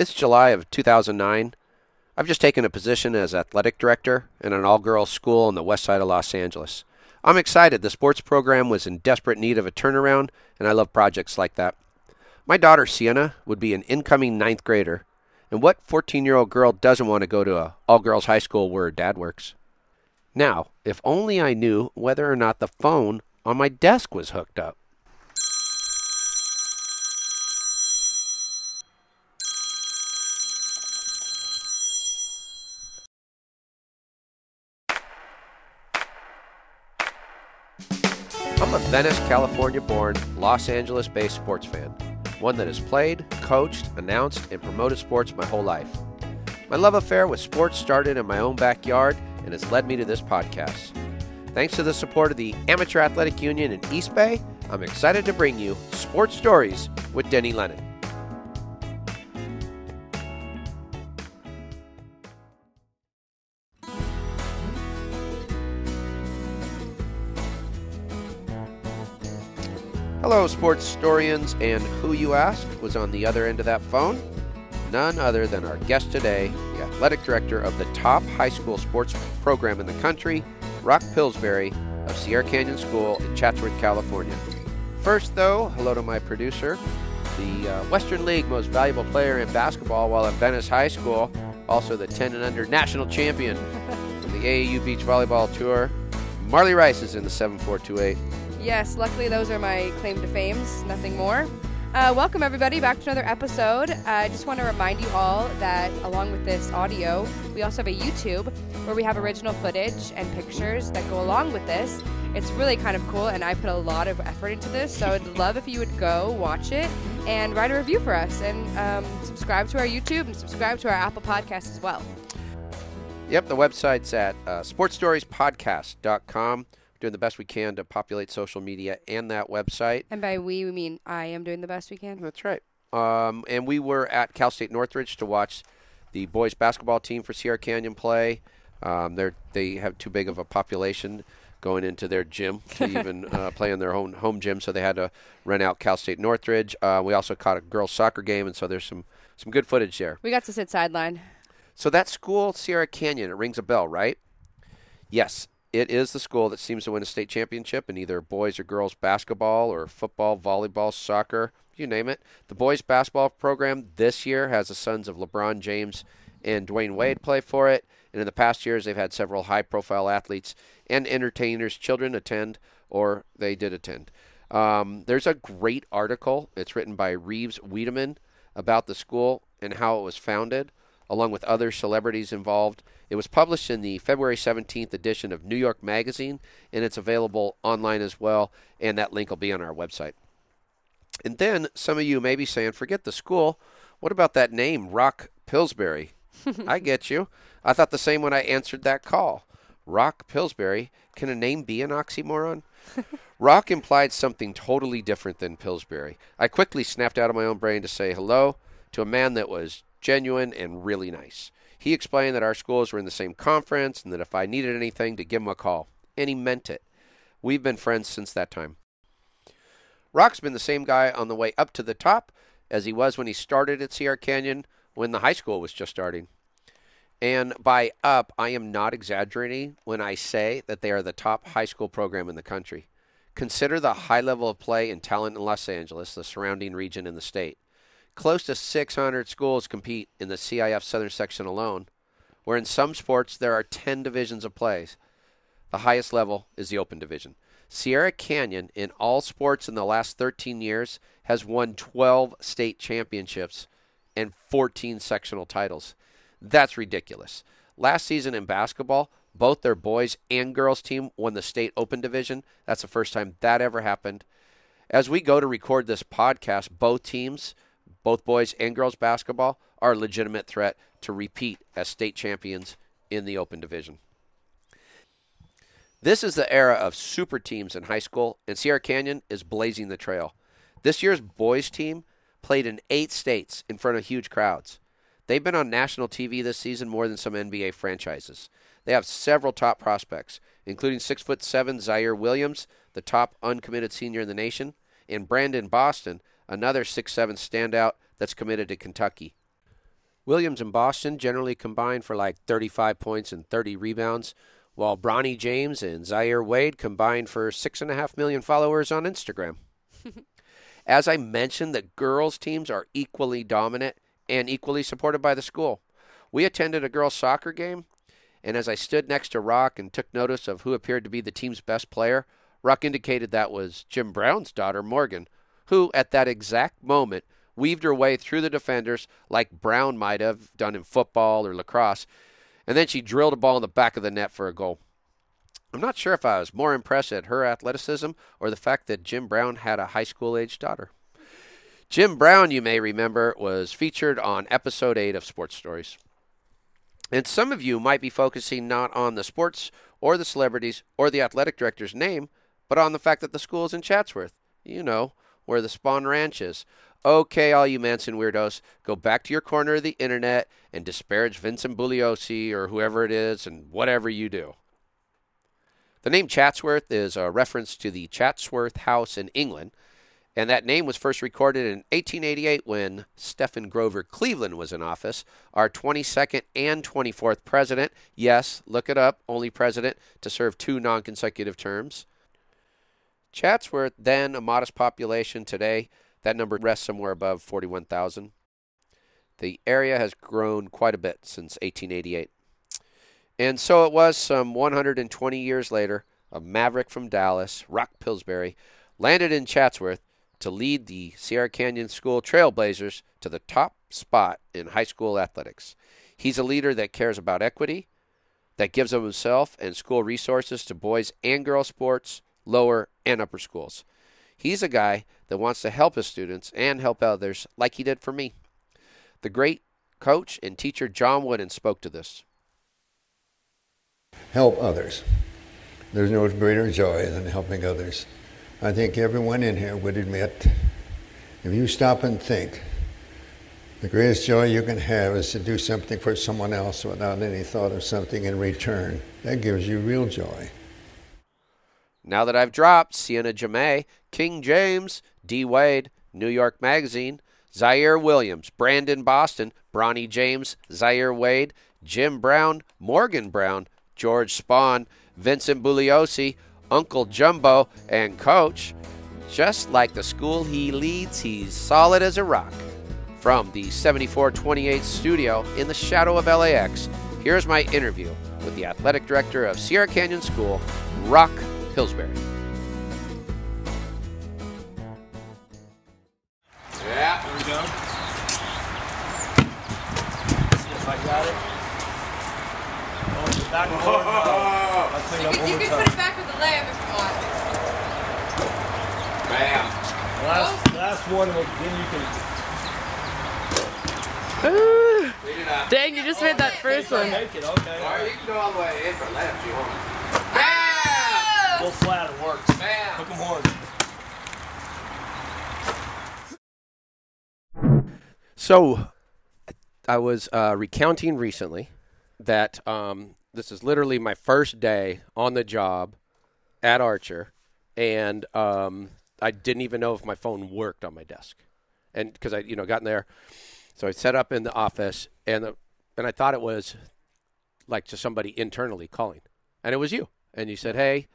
It's July of 2009. I've just taken a position as athletic director in an all girls school on the west side of Los Angeles. I'm excited. The sports program was in desperate need of a turnaround, and I love projects like that. My daughter Sienna would be an incoming ninth grader, and what 14 year old girl doesn't want to go to a all girls high school where her dad works? Now, if only I knew whether or not the phone on my desk was hooked up. Venice, California born, Los Angeles based sports fan, one that has played, coached, announced, and promoted sports my whole life. My love affair with sports started in my own backyard and has led me to this podcast. Thanks to the support of the Amateur Athletic Union in East Bay, I'm excited to bring you Sports Stories with Denny Lennon. Hello, sports historians, and who you ask was on the other end of that phone? None other than our guest today, the athletic director of the top high school sports program in the country, Rock Pillsbury of Sierra Canyon School in Chatsworth, California. First, though, hello to my producer, the uh, Western League most valuable player in basketball while at Venice High School, also the 10 and under national champion from the AAU Beach Volleyball Tour. Marley Rice is in the 7428. Yes, luckily those are my claim to fames, nothing more. Uh, welcome everybody back to another episode. Uh, I just want to remind you all that along with this audio, we also have a YouTube where we have original footage and pictures that go along with this. It's really kind of cool, and I put a lot of effort into this, so I'd love if you would go watch it and write a review for us, and um, subscribe to our YouTube and subscribe to our Apple Podcast as well. Yep, the website's at uh, sportstoriespodcast.com doing the best we can to populate social media and that website. And by we, we mean I am doing the best we can. That's right. Um, and we were at Cal State Northridge to watch the boys basketball team for Sierra Canyon play. Um, they they have too big of a population going into their gym to even uh, play in their own home gym, so they had to rent out Cal State Northridge. Uh, we also caught a girls soccer game, and so there's some some good footage there. We got to sit sideline. So that school, Sierra Canyon, it rings a bell, right? Yes, it is the school that seems to win a state championship in either boys or girls basketball or football, volleyball, soccer, you name it. The boys basketball program this year has the sons of LeBron James and Dwyane Wade play for it. And in the past years, they've had several high profile athletes and entertainers' children attend, or they did attend. Um, there's a great article. It's written by Reeves Wiedemann about the school and how it was founded, along with other celebrities involved. It was published in the February 17th edition of New York Magazine, and it's available online as well, and that link will be on our website. And then some of you may be saying, forget the school. What about that name, Rock Pillsbury? I get you. I thought the same when I answered that call. Rock Pillsbury. Can a name be an oxymoron? Rock implied something totally different than Pillsbury. I quickly snapped out of my own brain to say hello to a man that was genuine and really nice. He explained that our schools were in the same conference and that if I needed anything to give him a call. And he meant it. We've been friends since that time. Rock's been the same guy on the way up to the top as he was when he started at Sierra Canyon when the high school was just starting. And by up, I am not exaggerating when I say that they are the top high school program in the country. Consider the high level of play and talent in Los Angeles, the surrounding region and the state. Close to 600 schools compete in the CIF Southern Section alone, where in some sports there are 10 divisions of plays. The highest level is the Open Division. Sierra Canyon, in all sports in the last 13 years, has won 12 state championships and 14 sectional titles. That's ridiculous. Last season in basketball, both their boys and girls team won the state open division. That's the first time that ever happened. As we go to record this podcast, both teams, both boys and girls basketball, are a legitimate threat to repeat as state champions in the open division. This is the era of super teams in high school, and Sierra Canyon is blazing the trail. This year's boys team played in eight states in front of huge crowds. They've been on national TV this season more than some NBA franchises. They have several top prospects, including six foot seven Ziaire Williams, the top uncommitted senior in the nation, and Brandon Boston, another six seven standout that's committed to Kentucky. Williams and Boston generally combine for like 35 points and 30 rebounds, while Bronny James and Zaire Wade combined for 6.5 million followers on Instagram. As I mentioned, the girls' teams are equally dominant and equally supported by the school. We attended a girls' soccer game, and as I stood next to Rock and took notice of who appeared to be the team's best player, Rock indicated that was Jim Brown's daughter, Morgan, who, at that exact moment, weaved her way through the defenders like Brown might have done in football or lacrosse, and then she drilled a ball in the back of the net for a goal. I'm not sure if I was more impressed at her athleticism or the fact that Jim Brown had a high school age daughter. Jim Brown, you may remember, was featured on episode 8 of Sports Stories. And some of you might be focusing not on the sports or the celebrities or the athletic director's name, but on the fact that the school is in Chatsworth. You know, where the Spahn Ranch is. Okay, all you Manson weirdos, go back to your corner of the internet and disparage Vincent Bugliosi or whoever it is and whatever you do. The name Chatsworth is a reference to the Chatsworth House in England, and that name was first recorded in 1888 when Stephen Grover Cleveland was in office, our 22nd and 24th president. Yes, look it up, only president to serve two non consecutive terms. Chatsworth, then a modest population today, that number rests somewhere above 41,000. The area has grown quite a bit since 1888. And so it was some 120 years later, a maverick from Dallas, Rock Pillsbury, landed in Chatsworth to lead the Sierra Canyon School Trailblazers to the top spot in high school athletics. He's a leader that cares about equity, that gives of himself and school resources to boys and girls sports, lower and upper schools. He's a guy that wants to help his students and help others like he did for me. The great coach and teacher John Wooden spoke to this. Help others. There's no greater joy than helping others. I think everyone in here would admit if you stop and think, the greatest joy you can have is to do something for someone else without any thought of something in return. That gives you real joy. Now that I've dropped Sienna Jamay, King James, D. Wade, New York Magazine, Ziaire Williams, Brandon Boston, Bronny James, Zaire Wade, Jim Brown, Morgan Brown, George Spahn, Vincent Bugliosi, Uncle Jumbo, and Coach. Just like the school he leads, he's solid as a rock. From the 7428 studio in the shadow of LAX, here's my interview with the athletic director of Sierra Canyon School, Rock Pillsbury. Yeah. There we go. See if I got it. Oh, the backboard. Oh, I cleaned up one You more can time. put it back with the layup if you want. Bam. Last, last one, and then you can ah. Clean it. Dang, you just made that first one. Okay. Or you can go all the way in for layup if you want. Go flat. It works. Bam! Hook 'em horns. So, I was uh, recounting recently that um, this is literally my first day on the job at Archer, and um, I didn't even know if my phone worked on my desk, and because I, you know, got in there, so I set up in the office, and the, and I thought it was like just somebody internally calling, and it was you, and you said, "Hey,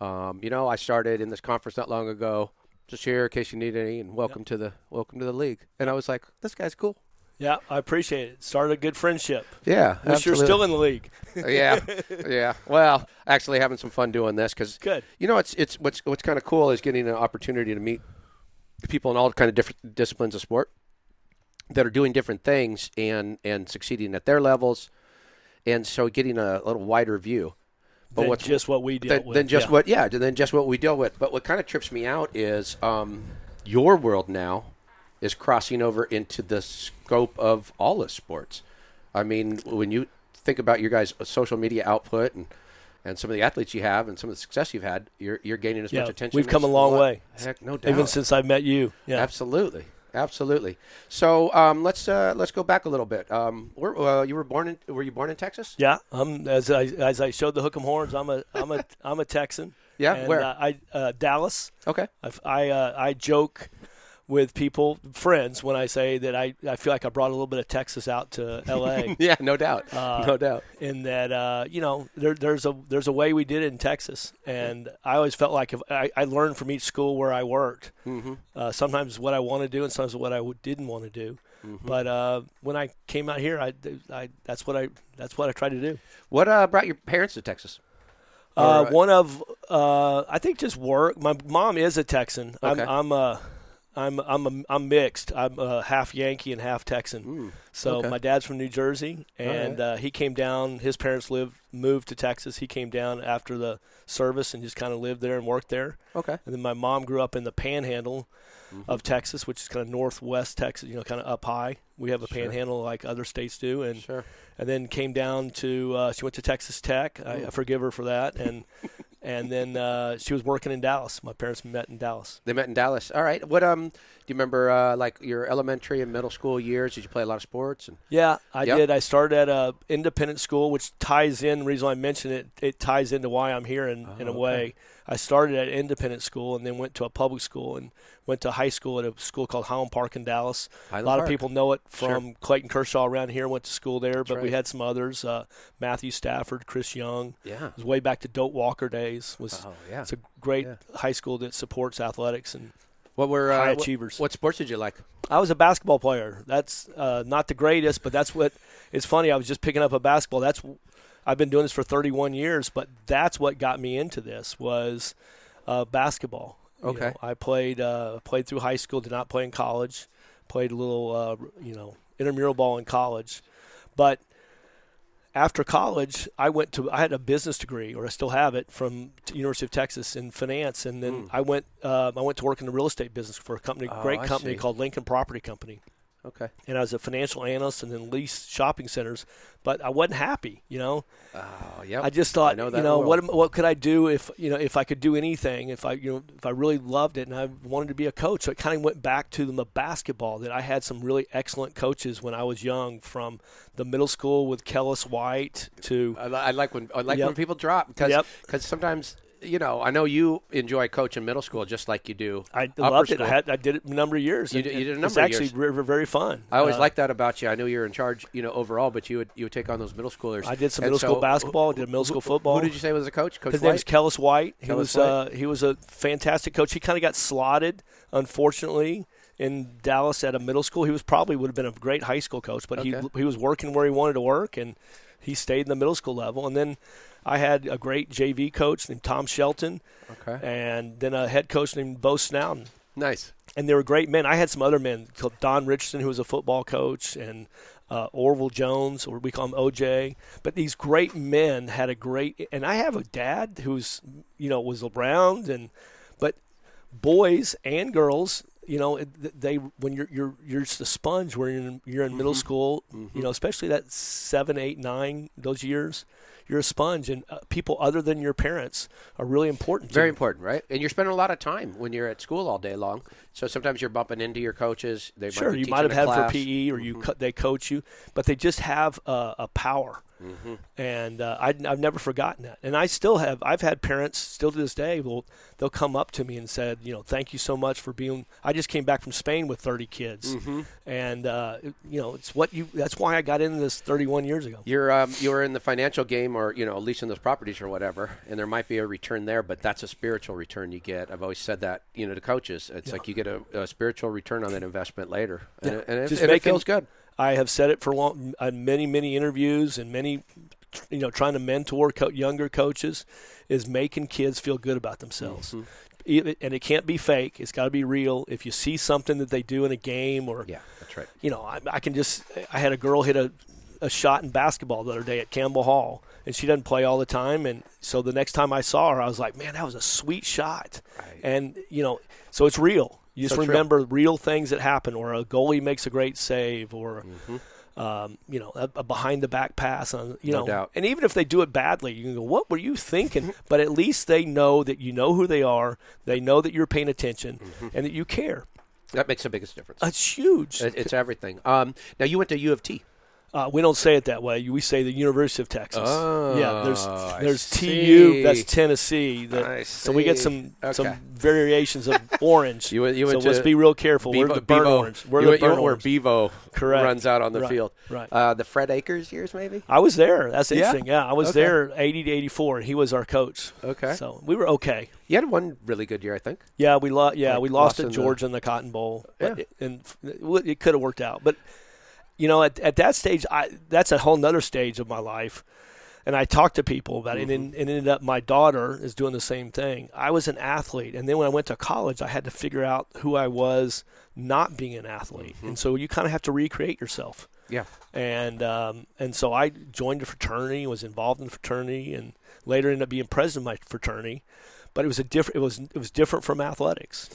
um, you know, I started in this conference not long ago." Just here in case you need any, and welcome to the welcome to the league. And I was like, "This guy's cool." Yeah, I appreciate it. Started a good friendship. Yeah, Wish you're still in the league. yeah, yeah. Well, actually, having some fun doing this because Good. You know, it's it's what's what's kind of cool is getting an opportunity to meet people in all kind of different disciplines of sport that are doing different things and and succeeding at their levels, and so getting a little wider view. But Than what's just what we deal with. than just yeah. what yeah than just what we deal with. But what kind of trips me out is um, your world now is crossing over into the scope of all the sports. I mean, when you think about your guys' social media output and and some of the athletes you have and some of the success you've had, you're you're gaining as Yeah, much attention. we've come a long way. Heck, no doubt. Even since I met you. Yeah. Absolutely, absolutely. So um, let's uh, let's go back a little bit. Um, where, uh, you were born in? Were you born in Texas? Yeah, I'm as I as I showed the Hook'em Horns. I'm a I'm a I'm a Texan. Yeah, And, where? Uh, I uh, Dallas. Okay. I've, I uh, I joke with people, friends, when I say that I, I feel like I brought a little bit of Texas out to L.A. Yeah, no doubt, Uh, no doubt. in that uh, you know there, there's a there's a way we did it in Texas, and I always felt like if I, I learned from each school where I worked. Mm-hmm. Uh, sometimes what I want to do, and sometimes what I didn't want to do. Mm-hmm. But uh, when I came out here, I, I that's what I that's what I tried to do. What uh, brought your parents to Texas? Uh, Or, one of uh, I think just work. My mom is a Texan. Okay. I'm I'm uh, I'm I'm a, I'm mixed. I'm uh, half Yankee and half Texan. So okay. my dad's from New Jersey, and uh, he came down. His parents lived moved to Texas. He came down after the service and just kind of lived there and worked there. Okay. And then my mom grew up in the Panhandle Mm-hmm. of Texas, which is kind of northwest Texas. You know, kind of up high. We have a Panhandle like other states do, and Sure. and then came down to uh, she went to Texas Tech. I, I forgive her for that, and and then uh, she was working in Dallas. My parents met in Dallas. They met in Dallas. All right. What um? Do you remember uh, like your elementary and middle school years? Did you play a lot of sports? And Yeah, I Yep. did. I started at a independent school, which ties in. The reason why I mention it, it ties into why I'm here in, in a Oh, okay. way. I started at independent school and then went to a public school and went to high school at a school called Highland Park in Dallas. Highland a lot Park. of people know it Sure. from Clayton Kershaw around here. Went to school there, but we had some others. Uh, Matthew Stafford, Chris Young. Yeah. It was way back to Doak Walker days. Was Oh, yeah. It's a great Yeah. high school that supports athletics and what were uh, high what- achievers. What, sports did you like? I was a basketball player. That's uh, not the greatest, but that's what. It's funny. I was just picking up a basketball. That's. I've been doing this for 31 years, but that's what got me into this was uh, basketball. You Okay. know, I played uh, played through high school. Did not play in college. Played a little, uh, you know, intramural ball in college, but after college, I went to I had a business degree, or I still have it, from University of Texas in finance, and then I went uh, I went to work in the real estate business for a company. Oh, great I company see. called Lincoln Property Company, Okay. and I was a financial analyst and then leased shopping centers, but I wasn't happy, you know. Oh, yeah. I just thought, know you know, world. what what could I do if you know if I could do anything if I you know if I really loved it and I wanted to be a coach. So it kind of went back to the basketball that I had some really excellent coaches when I was young, from the middle school with Kellis White to I, I like when I like Yep. when people drop because Yep. sometimes you know I know you enjoy coaching middle school just like you do. I loved it. I had I did it a number of years. You did- you did a It's number of actually years. very, very fun. I always Uh, liked that about you. I knew you were in charge, you know, overall, but you would you would take on those middle schoolers. I did some And middle school so, basketball. did middle school football. Who did you say was a coach? Coach His White? name's Kellis White. He Kellis was White. Uh, he was a fantastic coach. He kind of got slotted, unfortunately, in Dallas at a middle school. He was probably would have been a great high school coach, but Okay. he he was working where he wanted to work, and he stayed in the middle school level. And then I had a great JV coach named Tom Shelton, Okay. and then a head coach named Bo Snowden. Nice. and they were great men. I had some other men, called Don Richardson, who was a football coach, and uh, Orville Jones, or we call him OJ. But these great men had a great, and I have a dad who's, you know, was around, and but boys and girls, you know, they when you're you're you're just a sponge where you're in, you're in middle school, you know, especially that seven, eight, nine, those years. You're a sponge, and uh, people other than your parents are really important. to Very important, right? And you're spending a lot of time when you're at school all day long. So sometimes you're bumping into your coaches. They Sure, might you might have had class. for PE or you co- they coach you, but they just have a, a power, and uh, I, I've never forgotten that. And I still have. I've had parents still to this day will they'll come up to me and said, you know, thank you so much for being. I just came back from Spain with 30 kids, and uh, it- you know, it's what you. That's why I got into this 31 years ago. You're um, you're in the financial game, or you know, leasing those properties or whatever, and there might be a return there, but that's a spiritual return you get. I've always said that, you know, to coaches. It's like you get a, a spiritual return on that investment later, and, Yeah. it, and, it, Just and it feels good. I have said it for long, uh, many, many interviews and many, you know, trying to mentor co- younger coaches is making kids feel good about themselves. Mm-hmm. It- and it can't be fake. It's got to be real. If you see something that they do in a game or, Yeah, that's right. you know, I, I can just, I had a girl hit a, a shot in basketball the other day at Campbell Hall, and she doesn't play all the time. And so the next time I saw her, I was like, man, that was a sweet shot. Right. And, you know, so it's real. You just So remember real things that happen, or a goalie makes a great save, or um, you know a, a behind the back pass on you No know. doubt. And even if they do it badly, you can go, "What were you thinking?" but at least they know that you know who they are. They know that you're paying attention and that you care. That makes the biggest difference. It's huge. It's everything. Um, now you went to U of T. Uh, we don't say it that way. We say the University of Texas. Oh, yeah, there's I there's TU. That's. Tennessee. The- I so we get some Okay. some variations of orange. You you so let's be real careful. We're the burnt Bevo- orange. We're you the burnt where. Bevo Correct. runs out on the Right. field. Right. Uh, the Fred Akers years, maybe. I was there. That's interesting. Yeah, I was Okay. there 80 to 84. He was our coach. Okay. So we were okay. You had one really good year, I think. Yeah, we lost. Yeah, Like we lost lost at the- Georgia in the Cotton Bowl. Yeah. it, and it, it could have worked out. But you know, at, at that stage, I that's a whole nother stage of my life. And I talked to people about it, and Mm-hmm. it, it ended up my daughter is doing the same thing. I was an athlete, and then when I went to college, I had to figure out who I was not being an athlete, Mm-hmm. and so you kind of have to recreate yourself. Yeah. and um, and so I joined a fraternity, was involved in the fraternity, and later ended up being president of my fraternity. But it was a different. It was it was different from athletics.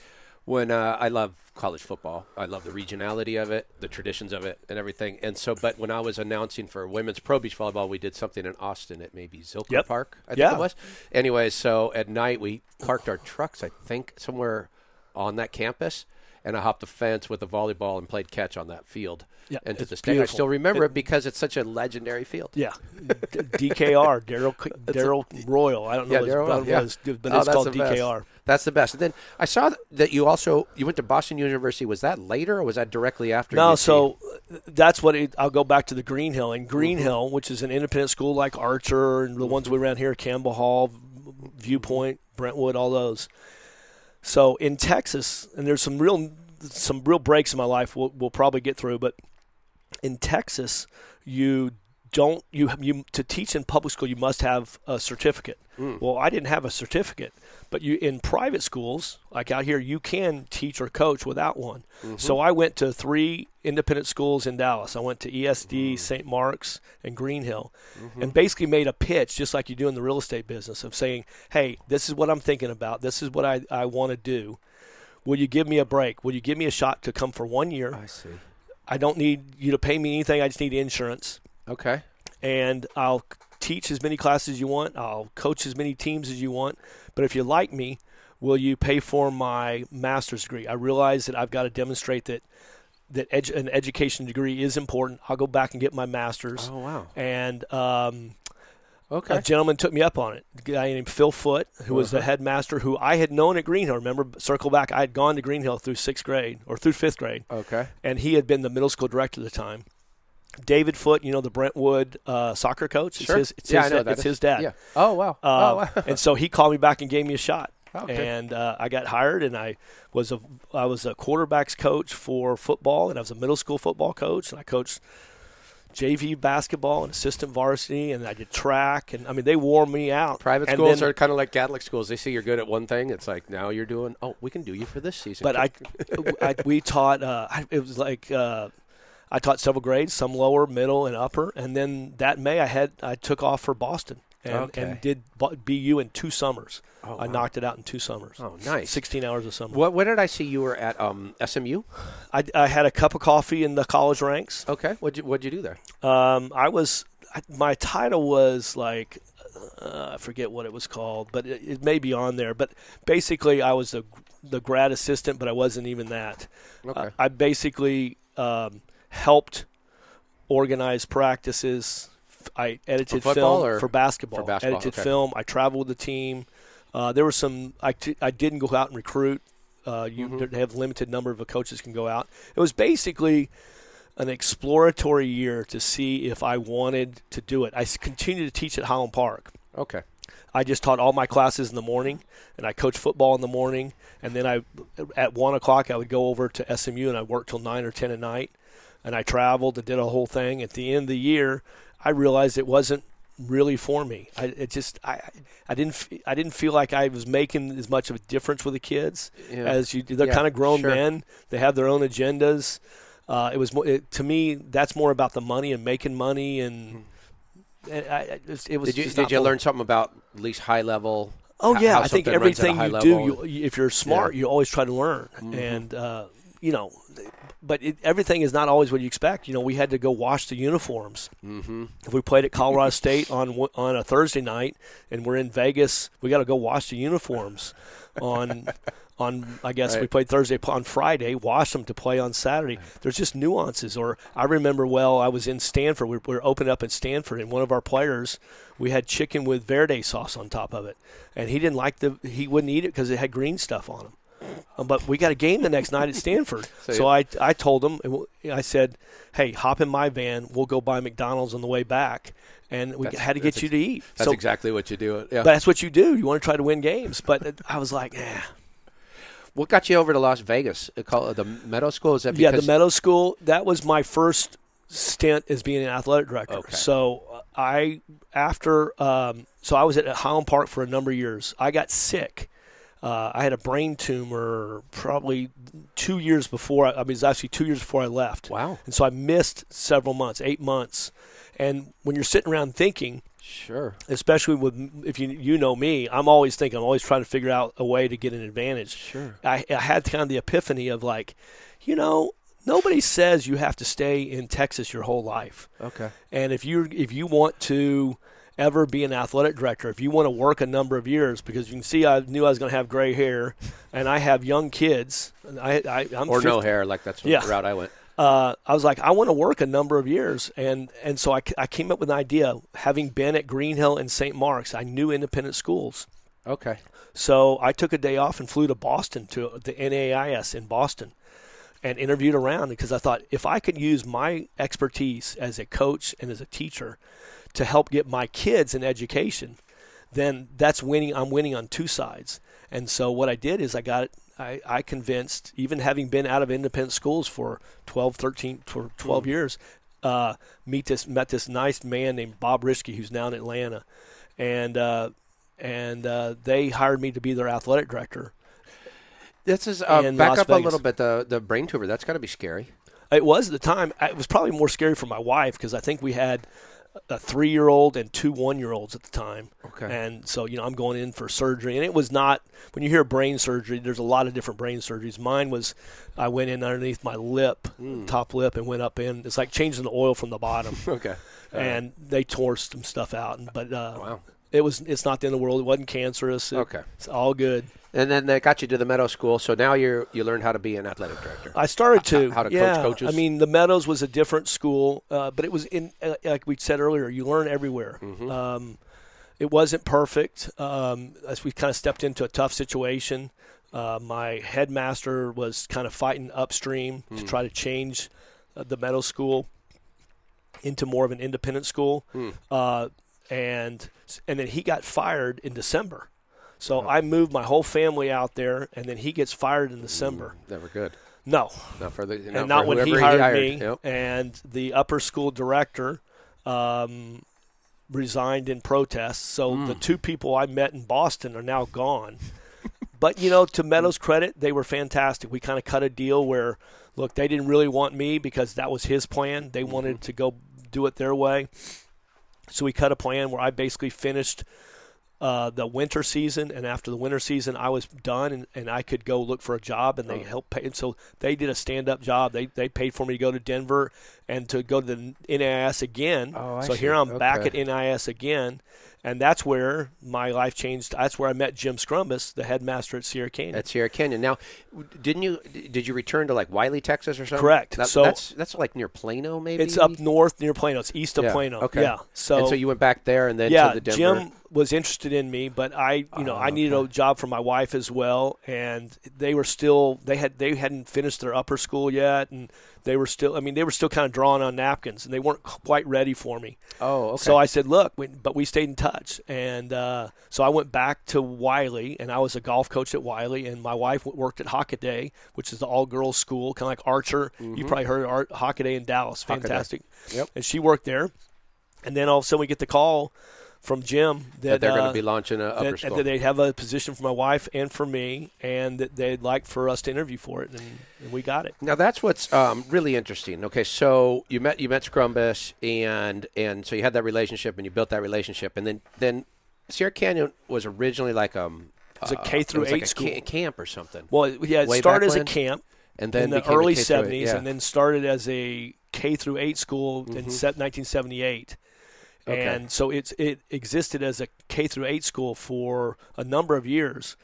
When uh, I love college football, I love the regionality of it, the traditions of it, and everything. And so, but when I was announcing for women's pro beach volleyball, we did something in Austin at maybe Zilker Yep. Park, I think Yeah. it was. Anyway, so at night we parked our trucks, I think, somewhere on that campus, and I hopped the fence with a volleyball and played catch on that field. Yeah, and to this day, I still remember It- it because it's such a legendary field. Yeah, DKR Darrell Darrell Royal. I don't know Yeah, his, what yeah. it is, but Oh, it's called the best. DKR. That's the best. And then I saw that you also you went to Boston University. Was that later or was that directly after? No, UT? so uh, that's what it, I'll go back to the Greenhill. And Green Mm-hmm. Hill, which is an independent school like Archer and the ones we ran here, Campbell Hall, Viewpoint, Brentwood, all those. So in Texas, and there's some real some real breaks in my life we'll, we'll probably get through, but in Texas, you don't you you to teach in public school you must have a certificate. Hmm. Well, I didn't have a certificate, but you in private schools like out here you can teach or coach without one. Mm-hmm. So I went to three independent schools in Dallas. I went to ESD, hmm. St. Mark's, and Green Hill, mm-hmm. and basically made a pitch just like you do in the real estate business of saying, "Hey, this is what I'm thinking about. This is what I I want to do." Will you give me a break? Will you give me a shot to come for one year? I see. I don't need you to pay me anything. I just need insurance, Okay. and I'll teach as many classes as you want. I'll coach as many teams as you want. But if you like me, will you pay for my master's degree? I realize that I've got to demonstrate that that edu- an education degree is important. I'll go back and get my master's. Oh wow. And um, Okay. a gentleman took me up on it. A guy named Phil Foot, who was Uh-huh. the headmaster, who I had known at Greenhill. Remember, circle back, I had gone to Greenhill through sixth grade or through fifth grade okay. and he had been the middle school director at the time. David Foot, you know the Brentwood uh, soccer coach. It's Sure. his. It's yeah, his, I know that It's his dad. Yeah. Oh wow. Uh, oh wow. and so he called me back and gave me a shot. Okay. And uh, I got hired, and I was a I was a quarterbacks coach for football, and I was a middle school football coach, and I coached JV basketball and assistant varsity, and I did track, and I mean they wore me out. Private And schools then- are kind of like Catholic schools. They see you're good at one thing. It's like now you're doing. Oh, we can do you for this season. but I, I we taught. Uh, it was like uh, I taught several grades, some lower, middle, and upper. And then that May, I had I took off for Boston and, Okay. and did bu- in two summers. Oh, I wow. knocked it out in two summers. Oh, nice. Sixteen hours a summer. What? What did I see? You were at um, SMU. I, I had a cup of coffee in the college ranks. Okay. What'd you What'd you do there? Um, I was I, my title was like uh, I forget what it was called, but it, it may be on there. But basically, I was the the grad assistant, but I wasn't even that. Okay. Uh, I basically um, helped organize practices. I edited film or for basketball. for basketball? Edited Okay. film. I traveled with the team. Uh, there were some. I, t- I didn't go out and recruit. Uh, you Mm-hmm. have limited number of coaches can go out. It was basically an exploratory year to see if I wanted to do it. I continued to teach at Highland Park. okay. I just taught all my classes in the morning, and I coached football in the morning. And then I, at one o'clock, I would go over to SMU and I worked till nine or ten at night. And I traveled and did a whole thing. At the end of the year, I realized it wasn't really for me. I it just I I didn't I didn't feel like I was making as much of a difference with the kids Yeah. as you. They're Yeah, kind of grown sure. men. They have their own agendas. Uh, it was more, it, to me that's more about the money and making money and. and I, it was, it was Did you Did you learn something about at least high level? Oh yeah, I think something runs at a everything you level? do, you, if you're smart, you always try to learn, and uh, you know, but it, everything is not always what you expect. You know, we had to go wash the uniforms. Mm-hmm. If we played at Colorado State on on a Thursday night and we're in Vegas, we got to go wash the uniforms. on on I guess we played Thursday on Friday, wash them to play on Saturday. There's just nuances. Or I remember well, I was in Stanford. We we were opened up at Stanford, and one of our players, we had chicken with verde sauce on top of it, and he didn't like the he wouldn't eat it because it had green stuff on him. Um, But we got a game the next night at Stanford, So so, I I told him I said, "Hey, hop in my van. We'll go buy McDonald's on the way back." And we had to get you ex- to eat. That's so exactly what you do. Yeah. but that's what you do. You want to try to win games. But I was like, eh. what got you over to Las Vegas? It the Meadow School. Is that Yeah, the Meadow School. That was my first stint as being an athletic director. Okay. So uh, I after um, so I was at Highland Park for a number of years. I got sick. Uh, I had a brain tumor probably two years before. I, I mean, it was actually two years before I left. Wow. And so I missed several months, eight months. And when you're sitting around thinking, Sure. especially with if you you know me, I'm always thinking, I'm always trying to figure out a way to get an advantage. Sure. I, I had kind of the epiphany of like, you know, nobody says you have to stay in Texas your whole life, Okay. and if you if you want to ever be an athletic director, if you want to work a number of years, because you can see I knew I was going to have gray hair, and I have young kids. and I, I I'm Or no hair, like that's the route I went. uh, I was like, I want to work a number of years, and and so I, I came up with an idea. Having been at Greenhill and St. Mark's, I knew independent schools, Okay. so I took a day off and flew to Boston to the NAIS in Boston, and interviewed around because I thought if I could use my expertise as a coach and as a teacher to help get my kids an education, then that's winning. I'm winning on two sides. And so what I did is I got I, I convinced, even having been out of independent schools for 12, 13, for 12 years, uh, meet this met this nice man named Bob Risky who's now in Atlanta, and uh, and uh, they hired me to be their athletic director. This is uh, back Las up Vegas. a little bit. The the brain tumor. That's got to be scary. It was at the time. It was probably more scary for my wife because I think we had a three-year-old and two one-year-olds at the time. Okay. And so you know, I'm going in for surgery, and it was not. When you hear brain surgery, there's a lot of different brain surgeries. Mine was, I went in underneath my lip, Hmm. top lip, and went up in. It's like changing the oil from the bottom. Okay. and they tore some stuff out. and- But uh, Wow. it was. It's not the end of the world. It wasn't cancerous. It- Okay. It's all good. And then they got you to the Meadow School. So now you're you learned how to be an athletic director. I started to how to coach coaches? I mean, the Meadows was a different school, uh, but it was in uh, like we said earlier. You learn everywhere. Mm-hmm. Um, it wasn't perfect um, as we kind of stepped into a tough situation. Uh, my headmaster was kind of fighting upstream Hmm. to try to change uh, the Meadow School into more of an independent school, Hmm. uh, and and then he got fired in December. So Oh. I moved my whole family out there, and then he gets fired in December. Never good. No, Not for the not and not when he whoever hired, me. Yep. And the upper school director um, resigned in protest. So Hmm. the two people I met in Boston are now gone. but you know, to Meadows' credit, they were fantastic. We kind of cut a deal where, look, they didn't really want me because that was his plan. They Mm-hmm. wanted to go do it their way. So we cut a plan where I basically finished uh, the winter season, and after the winter season, I was done, and, and I could go look for a job, and they Oh. helped pay. And so they did a stand-up job. They they paid for me to go to Denver and to go to the NIS again. Oh, so see. here I'm back at NIS again, and that's where my life changed. That's where I met Jim Skrumbis, the headmaster at Sierra Canyon. At Sierra Canyon. Now, didn't you? Did you return to like Wylie, Texas, or something? Correct. That- So- that's that's like near Plano, maybe. it's up north near Plano. It's east of Yeah. Plano. Okay. Yeah. So and so you went back there, and then yeah, to the Denver. Jim was interested in me, but I, you know, Oh, I needed a job for my wife as well, and they were still they had they hadn't finished their upper school yet, and they were still. I mean, they were still kind of drawing on napkins, and they weren't quite ready for me. oh, okay. So I said, "Look," we, but we stayed in touch, and uh, so I went back to Wylie, and I was a golf coach at Wylie, and my wife worked at Hockaday, which is the all-girls school, kind of like Archer. You probably heard of Ar- Hockaday in Dallas, Mm-hmm. Hockaday. fantastic. Yep. And she worked there, and then all of a sudden we get the call from Jim that, that they're going uh, to be launching a upper that, school. that they'd have a position for my wife and for me, and that they'd like for us to interview for it, and, and we got it. Now that's what's um, really interesting. Okay, so you met you met Skrumbis, and and so you had that relationship, and you built that relationship, and then then Sierra Canyon was originally like um was a uh, K through like eight a school. ca- camp or something, Well, yeah, it Way started as a camp. and then in the early eight, 70s yeah. and then started as a K through 8 school Mm-hmm. in se- 1978. Okay. And so it's it existed as a K through 8 school for a number of years.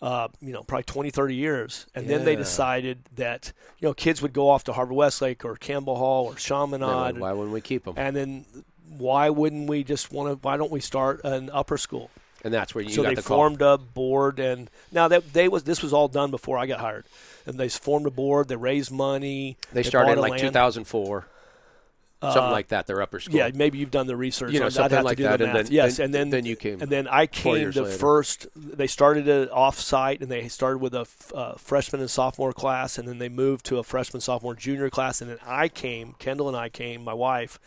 uh, you know, probably 20, 30 years. And then they decided that, you know, kids would go off to Harvard Westlake or Campbell Hall or Chaminade. why wouldn't we keep them? And then why wouldn't we just want to, why don't we start an upper school? And that's where you so got they the call. formed a board and now that they was, this was all done before I got hired. And they formed a board, they raised money. They started in like land. 2004, something Uh, like that. Their upper school. Yeah, maybe you've done the research. You know, something like that, The and then- yes, and then then you came and then I came the later. first. They started it off-site, and they started with a f- uh, freshman and sophomore class, and then they moved to a freshman, sophomore, junior class, and then I came. Kendall and I came. My wife,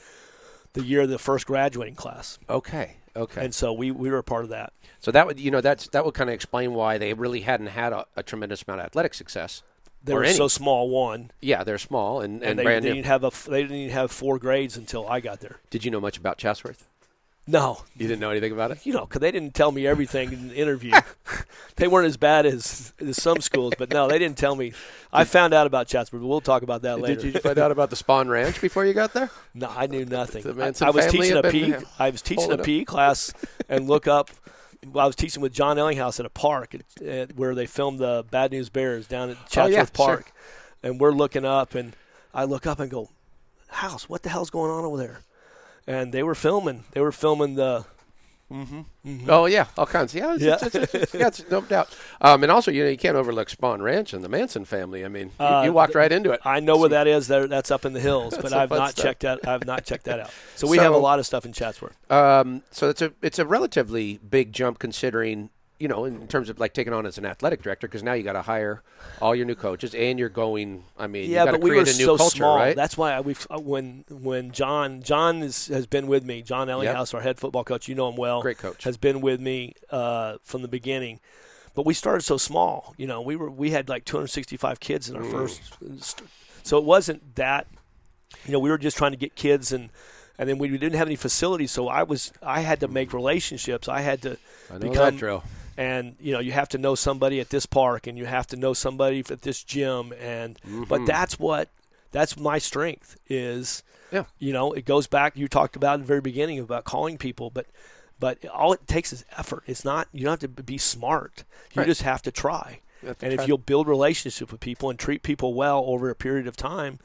the year of the first graduating class, Okay. Okay. and so we we were a part of that. so that would you know that's that would kind of explain why they really hadn't had a, a tremendous amount of athletic success. They Or were any. so small, one, Yeah, they're small and, and, and, they, brand they new. didn't have a they didn't even have four grades until I got there. Did you know much about Chatsworth? No, You didn't know anything about it. you know, because they didn't tell me everything in the interview. they weren't as bad as, as some schools, but no, they didn't tell me. I found out about Chatsworth, but we'll talk about that later. Did you find out about the Spahn Ranch before you got there? No, I knew nothing. The I, I was teaching a have I was teaching a. PE class and look up. Well, I was teaching with John Ellinghouse at a park at, at, where they filmed the Bad News Bears down at Oh, yeah, Chatsworth Park, and we're looking up, and I look up and go, "House, what the hell's going on over there?" And they were filming. They were filming the. Oh yeah, all kinds. Yeah, it's, Yeah. It's, it's, it's, yeah, it's no doubt. Um, and also, you know, you can't overlook Spahn Ranch and the Manson family. I mean, you, Uh, you walked right into it. I know where that is. There, that's up in the hills, but I've not stuff. checked that. I've not checked that out. So we have a lot of stuff in Chatsworth. Um, so it's a it's a relatively big jump considering you know in terms of like taking on as an athletic director because now you got to hire all your new coaches and you're going. I mean, Yeah, got to but we create were a new so culture, small. right? That's why we've uh, when when John John is, has been with me. John Ellinghouse, our head football coach, you know him well. Great coach. has been with me uh, from the beginning. But we started so small. You know, we were we had like 265 kids in our first, st- so it wasn't that. You know, we were just trying to get kids and. And then we didn't have any facilities, so I was I had to make relationships. I had to I know become that drill. And you know you have to know somebody at this park and you have to know somebody at this gym and Mm-hmm. but that's what that's my strength is Yeah. you know it goes back you talked about in the very beginning about calling people but but all it takes is effort it's not you don't have to be smart you Right. just have to try have to and try. if you'll build relationships with people and treat people well over a period of time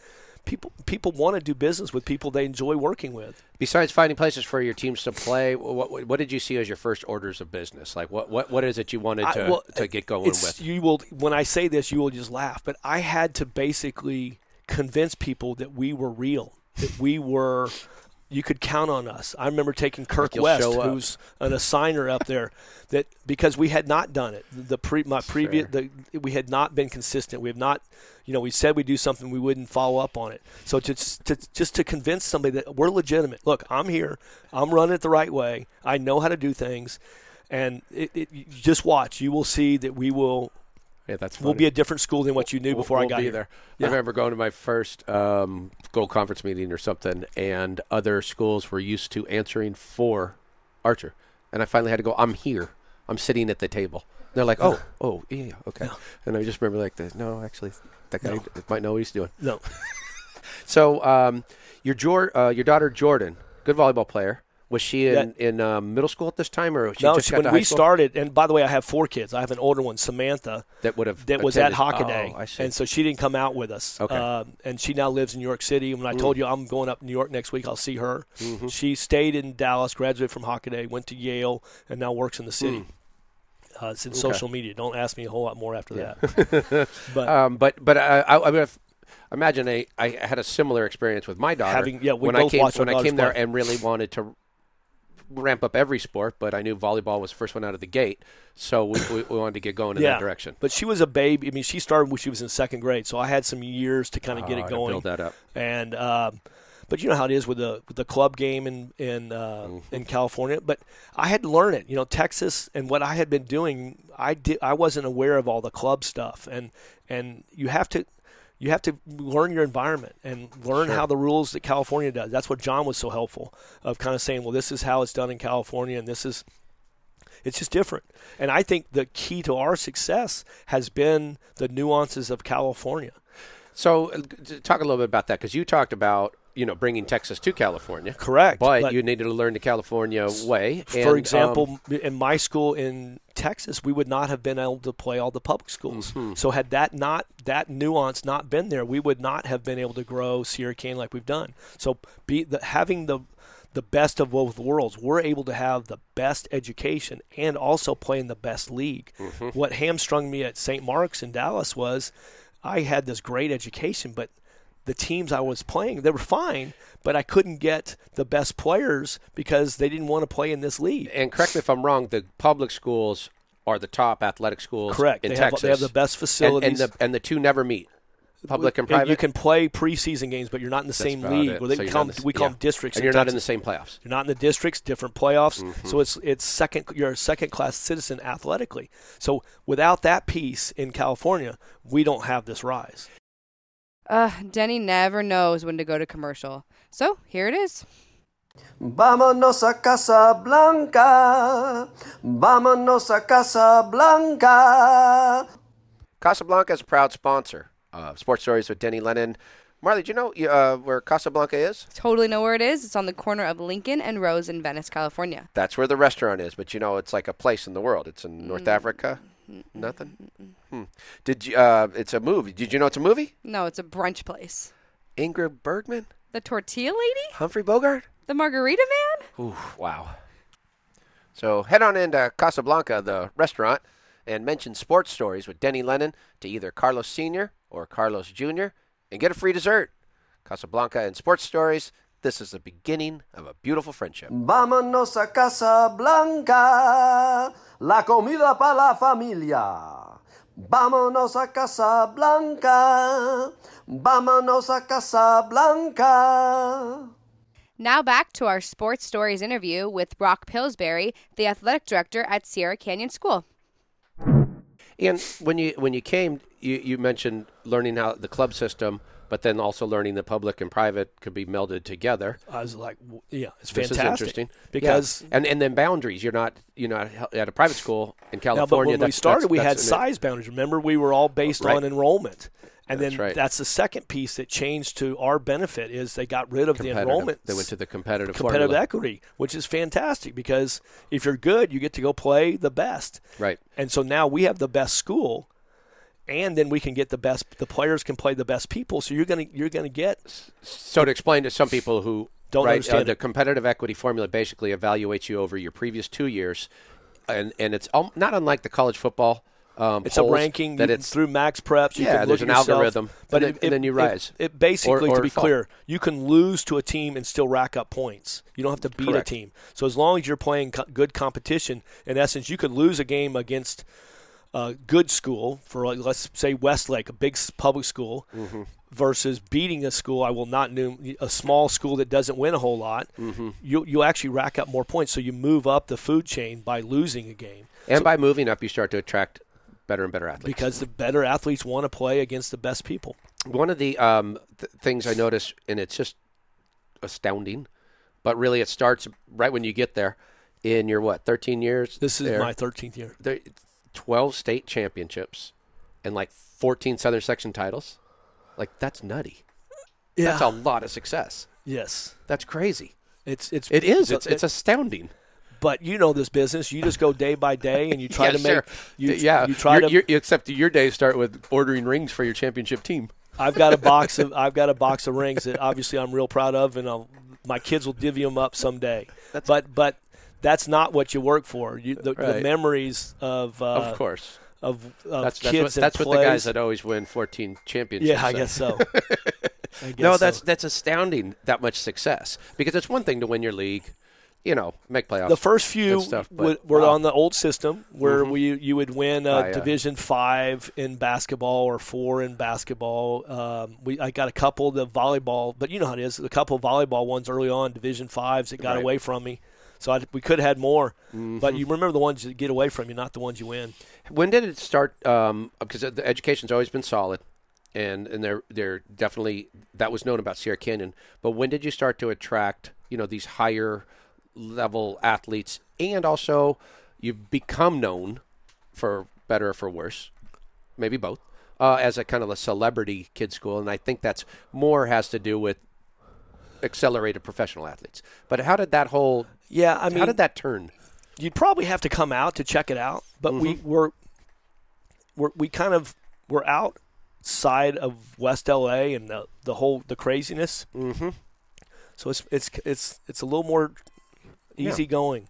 people people want to do business with people they enjoy working with Besides finding places for your teams to play, what, what, did you see as your first orders of business? Like, what, what, what is it you wanted I- to, well, to get going with? You will when I say this, you will just laugh. But I had to basically convince people that we were real, that we were. You could count on us. I remember taking Kirk you'll West, who's an assigner up there, that because we had not done it. The pre my previous the, we had not been consistent. We have not, you know, we said we do something, we wouldn't follow up on it. So to, to just to convince somebody that we're legitimate. Look, I'm here. I'm running it the right way. I know how to do things, and it, it, just watch. You will see that we will yeah, that's we'll be a different school than what you knew We'll- before I we'll got be here. there. Yeah. I remember going to my first um, gold conference meeting or something, and other schools were used to answering for Archer, and I finally had to go. I'm here. I'm sitting at the table. They're like, oh, oh, yeah, okay. And I just remember like, no, actually, that guy No. might know what he's doing. No, So, um, your Jor- uh, your daughter Jordan, good volleyball player. Was she in, in um, middle school at this time, or she no. just she- when we school? started, and by the way, I have four kids. I have an older one, Samantha, that would have that was at Hockaday, Oh, and so she didn't come out with us. Okay. Mm. Um, and she now lives in New York City. And when I told you I'm going up to New York next week, I'll see her. Mm-hmm. She stayed in Dallas, graduated from Hockaday, went to Yale, and now works in the city. Uh, it's in social media. Don't ask me a whole lot more after that. but Um, but but I, I, I have, imagine I, I had a similar experience with my daughter. Having- yeah, we when I came when I came there and really wanted to ramp up every sport, but I knew volleyball was the first one out of the gate, so we, we, we wanted to get going in yeah, that direction. But she was a baby. I mean, she started when she was in second grade, so I had some years to kind of get it to going. build that up. and um, but you know how it is with the with the club game in in uh, Mm-hmm. in California. But I had to learn it. You know, Texas and what I had been doing, I did. I wasn't aware of all the club stuff, and and you have to. You have to learn your environment and learn how the rules that California does. That's what John was so helpful of kind of saying, well, this is how it's done in California, and this is it's just different. And I think the key to our success has been the nuances of California. So uh, talk a little bit about that because you talked about you know, bringing Texas to California. Correct, But, but- you needed to learn the California way. For and, um, example, in my school in Texas, we would not have been able to play all the public schools. Mm-hmm. So had that not that nuance not been there, we would not have been able to grow Sierra Canyon like we've done. So be the, having the the best of both worlds, we're able to have the best education and also play in the best league. Mm-hmm. What hamstrung me at St. Mark's in Dallas was I had this great education, but the teams I was playing, they were fine, but I couldn't get the best players because they didn't want to play in this league. and correct me if I'm wrong, the public schools are the top athletic schools Correct. in They Texas. have, they have the best and, facilities. and the and the two never meet. Public and And private. You can play preseason games, but you're not in the That's same league. Well, they So call them, the- we call yeah. them districts. and you're not in the same playoffs. You're not in the districts, different playoffs. Mm-hmm. So it's it's second. You're a second class citizen athletically. So without that piece in California, we don't have this rise. Uh, Denny never knows when to go to commercial. So here it is. Vámonos a Casablanca. Vámonos a Casablanca. Casablanca is a proud sponsor of Sports Stories with Denny Lennon. Marley, do you know uh, where Casablanca is? Totally know where it is. It's on the corner of Lincoln and Rose in Venice, California. That's where the restaurant is, but you know it's like a place in the world. It's in Mm. North Africa. Nothing. Hmm. Did you? Uh, it's a movie. Did you know it's a movie? No, it's a brunch place. Ingrid Bergman, The tortilla lady? Humphrey Bogart. The margarita man? Ooh, wow. So head on into Casablanca, the restaurant, and mention sports stories with Denny Lennon to either Carlos Sr. or Carlos Jr. and get a free dessert. Casablanca and sports stories. This is the beginning of a beautiful friendship. Vámonos a Casablanca. La comida para la familia. Vámonos a Casablanca. Vámonos a Casablanca. Now back to our sports stories interview with Brock Pillsbury, the athletic director at Sierra Canyon School. And when you when you came, you, you mentioned learning how the club system, but then also learning the public and private could be melded together. I was like, yeah, it's This fantastic. is interesting because Yeah. and and then boundaries. You're not you know at a private school in California. but when we started, that's- we had size boundaries. Remember, we were all based Right. on enrollment, and That's then right. that's the second piece that changed to our benefit is they got rid of the enrollment. They went to the competitive competitive formula. equity, which is fantastic because if you're good, you get to go play the best. Right. And so now we have the best school, and then we can get the best. The players can play the best people. So you're gonna you're gonna get So to explain to some people who Don't right, understand uh, the competitive equity formula basically evaluates you over your previous two years, and and it's um, not unlike the college football. Um, it's a ranking that it's through MaxPreps. You Yeah, can there's an yourself, algorithm, but and it, then- and then you it- rise. It, basically, Or- or to be fall. clear, you can lose to a team and still rack up points. You don't have to beat Correct. a team. So as long as you're playing co- good competition, in essence, you could lose a game against a good school for like let's say Westlake, a big public school. Mm-hmm. Versus beating a school, I will not name a small school that doesn't win a whole lot. Mm-hmm. You you actually rack up more points, so you move up the food chain by losing a game. and by moving up, you start to attract better and better athletes. because the better athletes want to play against the best people. one of the um, th- things I notice, and it's just astounding, but really it starts right when you get there. In your what, 13 years? This is there, my 13th year. There, 12 state championships and like 14 Southern Section titles. Like that's nutty. That's a lot of success. yes. That's crazy. It's it's It is. It's it's astounding. but you know this business. You just go day by day and you try Yeah, to make sure. you yeah. you try Your- to your- except your days start with ordering rings for your championship team. I've got a box of I've got a box of rings that obviously I'm real proud of and I'll, my kids will divvy them up someday. but but that's not what you work for. You, the, the memories of uh, of course. of, of That's kids that's what, that's what the guys that always win 14 championships. Yeah, I guess so. I guess No, so. that's that's astounding. That much success because it's one thing to win your league, you know, make playoffs. the first few stuff, but were wow. on the old system where Mhm. we you would win a I, uh, Division five in basketball or four in basketball. Um, we I got a couple of the volleyball, but you know how it is. A couple of volleyball ones early on, Division fives that got Right. away from me. So I, we could have had more, Mm-hmm. but you remember the ones that get away from you, not the ones you win. When did it start? Um, because the education's always been solid, and and they're they're definitely that was known about Sierra Canyon. But when did you start to attract you know these higher level athletes, and also you've become known for better or for worse, maybe both, uh, as a kind of a celebrity kid school, and I think that's more has to do with accelerated professional athletes. But how did that whole Yeah, I mean, how did that turn? you'd probably have to come out to check it out. But we Mm-hmm. were, we're we kind of were outside of West LA and the the whole the craziness. Mm-hmm. So it's it's it's it's a little more Yeah. easygoing.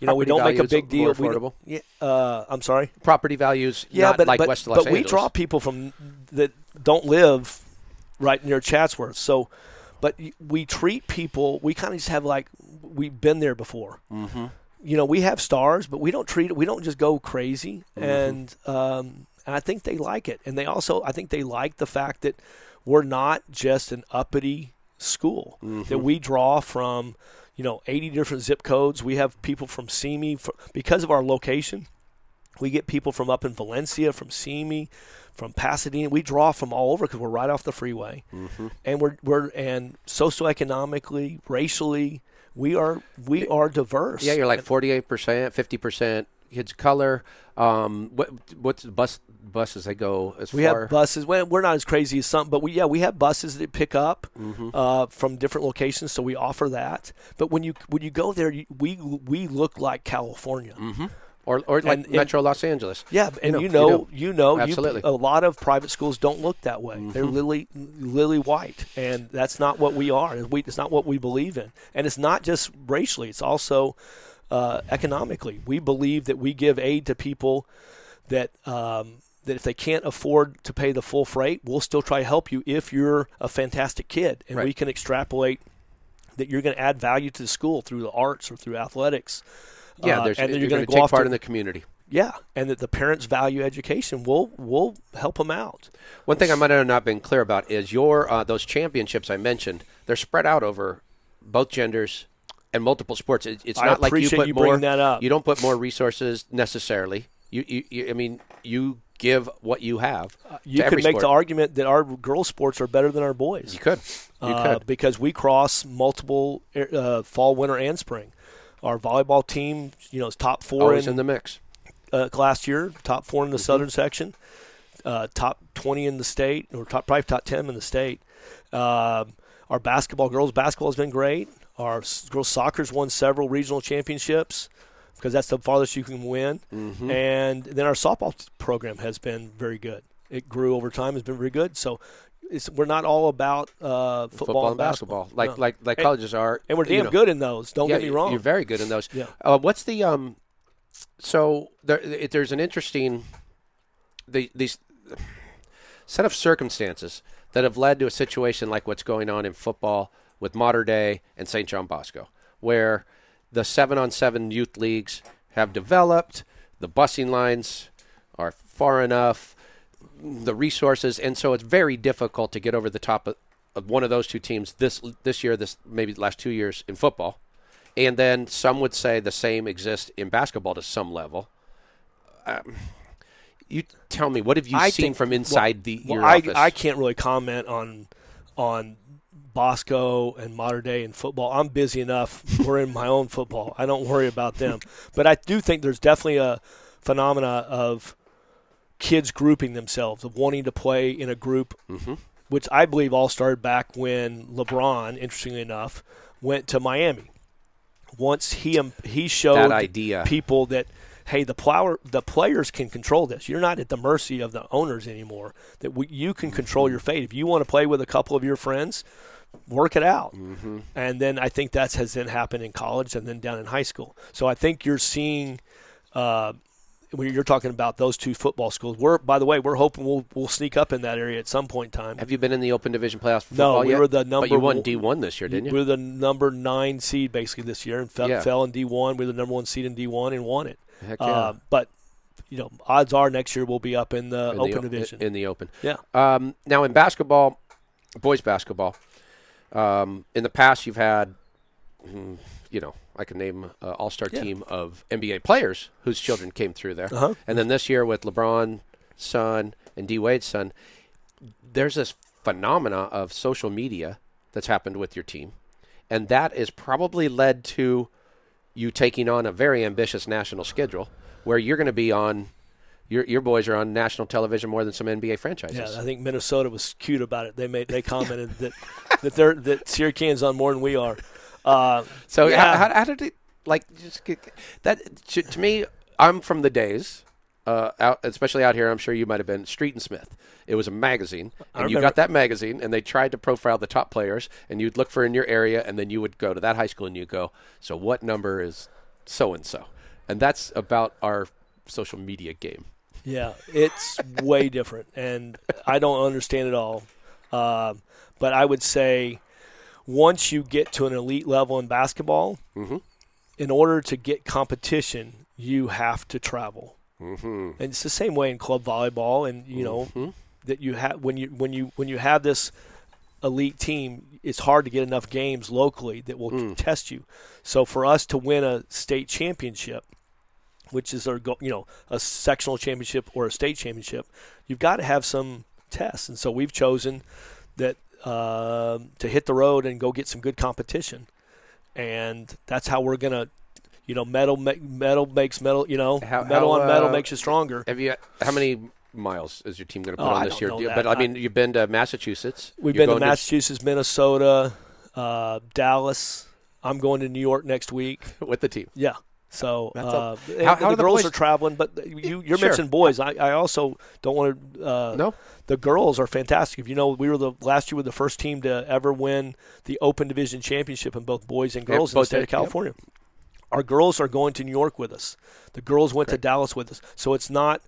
You know, we don't make a big more deal. We yeah, uh, I'm sorry. Property values, Yeah, not but like but, West Los but we draw people from that don't live right near Chatsworth. So, but we treat people. We kind of just have like we've been there before. Mm-hmm. You know, we have stars, but we don't treat it. We don't just go crazy, Mm-hmm. and um, and I think they like it, and they also I think they like the fact that we're not just an uppity school Mm-hmm. that we draw from. You know, 80 different zip codes. We have people from Simi fr because of our location. We get people from up in Valencia, from Simi, from Pasadena. We draw from all over because we're right off the freeway, Mm-hmm. and we're we're and socioeconomically, racially, we are we are diverse. Yeah, you're like forty-eight percent, fifty percent kids of color. Um, what what's the bus buses they go as We far? have buses. We're not as crazy as some, but we yeah we have buses that pick up Mm-hmm. uh, from different locations, so we offer that. But when you when you go there, you, we we look like California. Or or like and- and- Metro Los Angeles. Yeah, and know, you you know, you know, Absolutely. Mm-hmm. a lot of private schools don't look that way. They're lily, lily white, and that's not what we are. We, it's not what we believe in, and it's not just racially. It's also uh, economically. We believe that we give aid to people that um, that if they can't afford to pay the full freight, we'll still try to help you if you're a fantastic kid, and we can extrapolate that you're going to add value to the school through the arts or through athletics. Yeah, Uh, and then you're, going to take part to in the community. yeah, and that the parents value education. We'll we'll help them out. One thing I might have not been clear about is your uh, those championships I mentioned. They're spread out over both genders and multiple sports. It, it's I not like you put you more. that up. You don't put more resources necessarily. You, you, you I mean, you give what you have. You to could make sport. the argument that our girls' sports are better than our boys. You could. You uh, could. because we cross multiple uh, fall, winter, and spring. Our volleyball team, you know, is top four Always in, in the mix. uh, last year, top four in Mm-hmm. the southern section, uh, top twenty in the state, or top probably top ten in the state. Um our basketball, girls basketball has been great. Our girls soccer's won several regional championships because that's the farthest you can win. Mm-hmm. And then our softball program has been very good. It grew over time, has been very good. So it's, we're not all about uh, football, Football, and basketball, like No. like like And- colleges are. and we're you damn know. good in those. Don't yeah, get me wrong. You're very good in those. Yeah. Uh, what's the um? So there, there's an interesting the these set of circumstances that have led to a situation like what's going on in football with Mater Dei and St. John Bosco, where the seven on seven youth leagues have developed, the busing lines are far enough, the resources, and so it's very difficult to get over the top of, of one of those two teams this this year, this maybe the last two years in football. And then some would say the same exists in basketball to some level. Um, you tell me, what have you I seen think- from inside the well, your I, office? I can't really comment on on Bosco and Mater Dei in football. I'm busy enough. We're in my own football. I don't worry about them. But I do think there's definitely a phenomena of kids grouping themselves, of wanting to play in a group, Mm-hmm. which I believe all started back when LeBron, interestingly enough, went to Miami. Once he um, he showed That idea. people that hey the plower the players can control this you're not at the mercy of the owners anymore that we, you can control your fate if you want to play with a couple of your friends work it out Mm-hmm. and then i think that has then happened in college and then down in high school so i think you're seeing uh, when you're talking about those two football schools we're by the way we're hoping we'll, we'll sneak up in that area at some point in time Have you been in the Open Division playoffs for No, football we yet? were the But number you won one- D one this year, didn't you? we were the number nine seed basically this year and fell, Yeah. fell in D1. We were the number one seed in D1 and won it. Heck yeah. Uh, but you know, odds are next year we'll be up in the in open the, division. In the Open. yeah, Um, now in basketball, boys basketball, um, in the past you've had, mm, you know, I can name an all-star Yeah. team of NBA players whose children came through there, Uh-huh. and then this year with LeBron, son, and D Wade's son, there's this phenomena of social media that's happened with your team, and that has probably led to you taking on a very ambitious national schedule where you're going to be on Your your boys are on national television more than some NBA franchises. Yeah, I think Minnesota was cute about it. They made they commented that that they're that Canyon's on more than we are. Uh, So yeah. how, how, did it like just get, that to, to me? I'm from the days, uh, out especially out here. I'm sure you might have been Street and Smith. It was a magazine, and you got that magazine, and they tried to profile the top players, and you'd look for in your area, and then you would go to that high school, and you go, so what number is so and so, and that's about our social media game. Yeah, it's way different, and I don't understand it all. Um, but I would say once you get to an elite level in basketball, Mhm. in order to get competition, you have to travel. Mm-hmm. And it's the same way in club volleyball, and you know Mhm. that you have when you when you when you have this elite team, it's hard to get enough games locally that will Mm. test you. So for us to win a state championship, which is our you know a sectional championship or a state championship, you've got to have some tests. And so we've chosen that um to hit the road and go get some good competition, and that's how we're gonna. You know, metal metal makes metal. You know, How- metal how, on metal uh, makes you stronger. Have you? How many miles is your team going to put Oh, on this year? But I mean, you've been to Massachusetts. We've You're been to going Massachusetts, Minnesota, uh, Dallas. I'm going to New York next week. with the team. Yeah. So uh, how- how the the girls boys- are traveling, but you you Sure. mentioned boys. I, I also don't want to. Uh, No? the girls are fantastic. If you know, we were the last year were the first team to ever win the Open Division championship in both boys and Yep, girls in the state of yep. California. Our girls are going to New York with us. The girls went to Dallas with us. So it's not,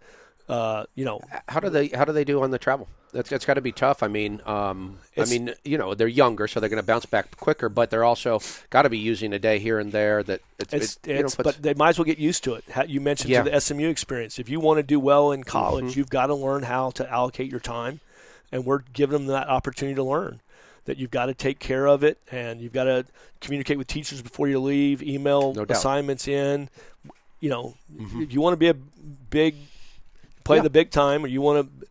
uh, you know, How do they? How do they do on the travel? That's, that's got to be tough. I mean, um, I mean, you know, they're younger, so they're going to bounce back quicker. But they're also got to be using a day here and there. That it's, It's, it, you know, puts- but they might as well get used to it. You mentioned Yeah. to the SMU experience. If you want to do well in college, Mm-hmm. you've got to learn how to allocate your time, and we're giving them that opportunity to learn. That you've got to take care of it, and you've got to communicate with teachers before you leave, email No assignments in. You know, if you want to be a big, play Yeah. the big time, or you want to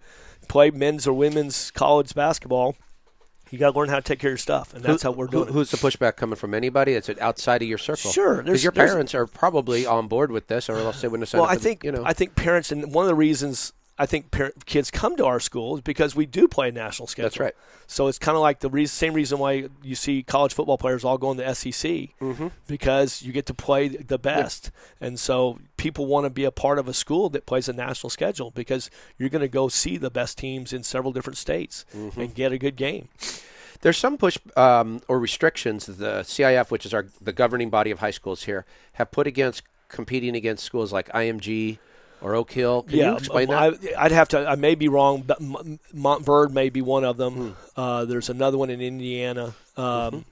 play men's or women's college basketball. You got to learn how to take care of your stuff, and that's Who- how we're who- doing it. Who's the pushback coming from? Anybody? It's outside of your circle. Sure, because your parents are probably on board with this, or else they wouldn't have well, I think you know. I think parents and one of the reasons I think parent, kids come to our school is because we do play a national schedule. That's right. So it's kind of like the reason, same reason why you see college football players all going to SEC Mm-hmm. because you get to play the best, and so people want to be a part of a school that plays a national schedule because you're going to go see the best teams in several different states Mm-hmm. and get a good game. There's some push um, or restrictions the CIF, which is our the governing body of high schools here, have put against competing against schools like IMG or Oak Hill. Can yeah, you explain um, that? I, I'd have to. I may be wrong, but Montverde may be one of them. Hmm. Uh, there's another one in Indiana, um,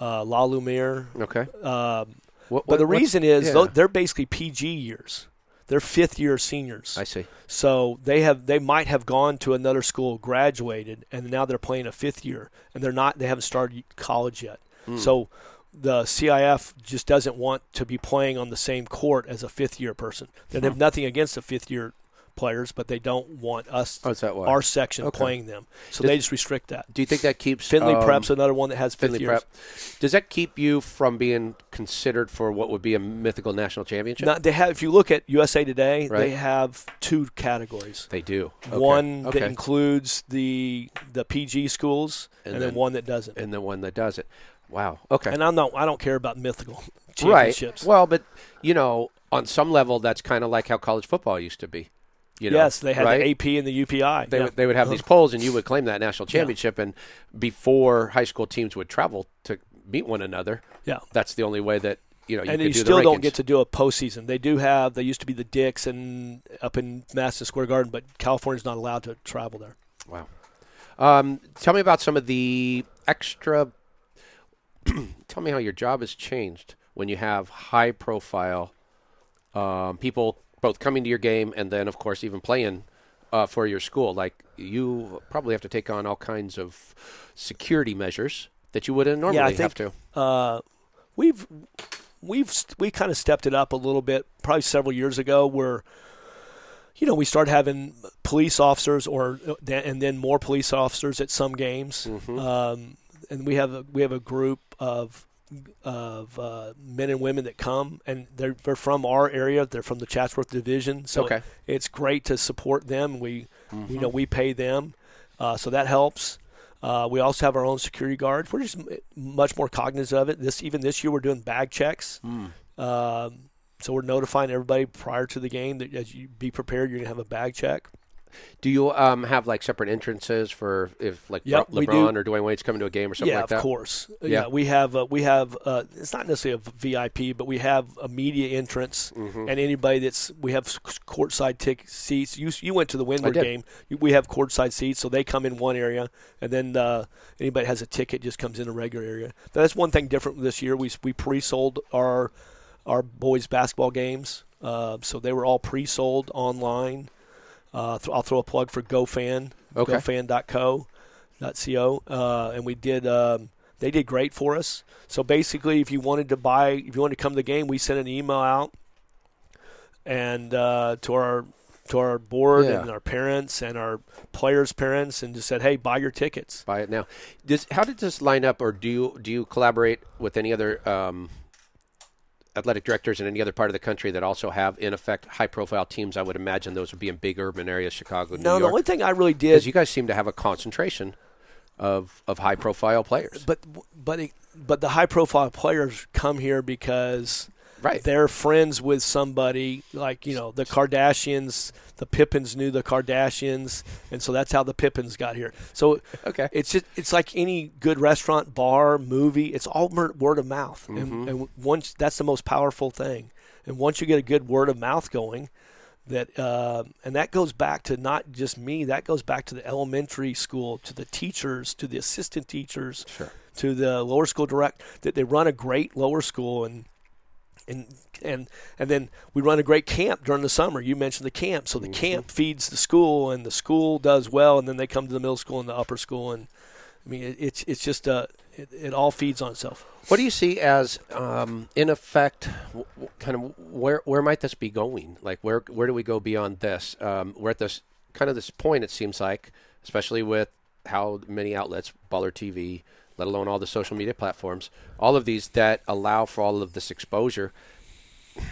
uh, La Lumiere. okay. Um, Mm-hmm. What, but the reason is yeah. they're basically PG years. They're fifth year seniors. I see. So they have they might have gone to another school, graduated, and now they're playing a fifth year, and they're not. They haven't started college yet. Hmm. So the CIF just doesn't want to be playing on the same court as a fifth year person. They Hmm. have nothing against the fifth year players, but they don't want us, Oh, that our section, Okay. playing them. So Does- they just restrict that. Do you think that keeps Findlay um, Prep's another one that has fifth Findlay years. Prep? Does that keep you from being considered for what would be a mythical national championship? Not, they have. If you look at USA Today, Right. they have two categories. they do. Okay. One okay. that includes the the PG schools, And and, then, then- one that doesn't. and the one that does it. Wow. Okay. And I'm not. I don't care about mythical championships. right. Well, but you know, on some level, that's kind of like how college football used to be. You know, yes, they had right? the AP and the UPI. They, yeah. would, they would have these polls, and you would claim that national championship. And before high school teams would travel to meet one another, yeah. that's the only way that you know. You and you do still don't get to do a postseason. They do have. They used to be the Dicks and up in Madison Square Garden, but California's not allowed to travel there. Wow. Um, tell me about some of the extra. tell me how your job has changed when you have high profile um, people both coming to your game and then, of course, even playing uh, for your school. Like you probably have to take on all kinds of security measures that you wouldn't normally yeah, I have think to. uh, we've we've we kind of stepped it up a little bit, probably several years ago, where you know we started having police officers, or and then more police officers at some games, Mm-hmm. um, and we have a, we have a group of of uh, men and women that come, and they're they're from our area. They're from the Chatsworth Division, so Okay. it's great to support them. We Mm-hmm. you know we pay them, uh, so that helps. Uh, we also have our own security guards. We're just m- much more cognizant of it. This even this year we're doing bag checks. Hmm. Um, so we're notifying everybody prior to the game that as you be prepared, you're gonna have a bag check. Do you um, have like separate entrances for if like Yep, Le- we do. LeBron or Dwyane Wade's coming to a game or something yeah, like that? Yeah of course. Yeah. we have uh, we have uh, it's not necessarily a VIP, but we have a media entrance, Mm-hmm. and anybody that's we have courtside tick seats. You you went to the Windward game. We have courtside seats, so they come in one area, and then uh, anybody that has a ticket just comes in a regular area. That's one thing different this year. We we pre-sold our our boys basketball games, uh, so they were all pre-sold online. Uh, th- I'll throw a plug for GoFan, Okay. GoFan.co, .co, uh, and we did. Um, they did great for us. So basically, if you wanted to buy, if you wanted to come to the game, we sent an email out and uh, to our to our board Yeah. and our parents and our players' parents, and just said, "Hey, buy your tickets." Buy it now. Does, how did this line up, or do you do you collaborate with any other um, athletic directors in any other part of the country that also have, in effect, high profile teams? I would imagine those would be in big urban areas, Chicago, New York. No, the only thing I really Because did, you guys seem to have a concentration of of high profile players. but but it, but the high profile players come here because Right. they're friends with somebody like you know the Kardashians. The Pippins knew the Kardashians, and so that's how the Pippins got here. So Okay. it's just it's like any good restaurant, bar, movie. It's all word of mouth, and, and once that's the most powerful thing. And once you get a good word of mouth going, that uh, and that goes back to not just me. That goes back to the elementary school, to the teachers, to the assistant teachers, Sure. to the lower school direct. That they run a great lower school and and and and then we run a great camp during the summer. You mentioned the camp, so the camp feeds the school, and the school does well, and then they come to the middle school and the upper school, and I mean it, it's it's just uh, it, it all feeds on itself. What do you see as, um, in effect, w- w- kind of where where might this be going? Like where where do we go beyond this? Um, we're at this kind of this point. It seems like, especially with how many outlets, Baller TV, let alone all the social media platforms, all of these that allow for all of this exposure.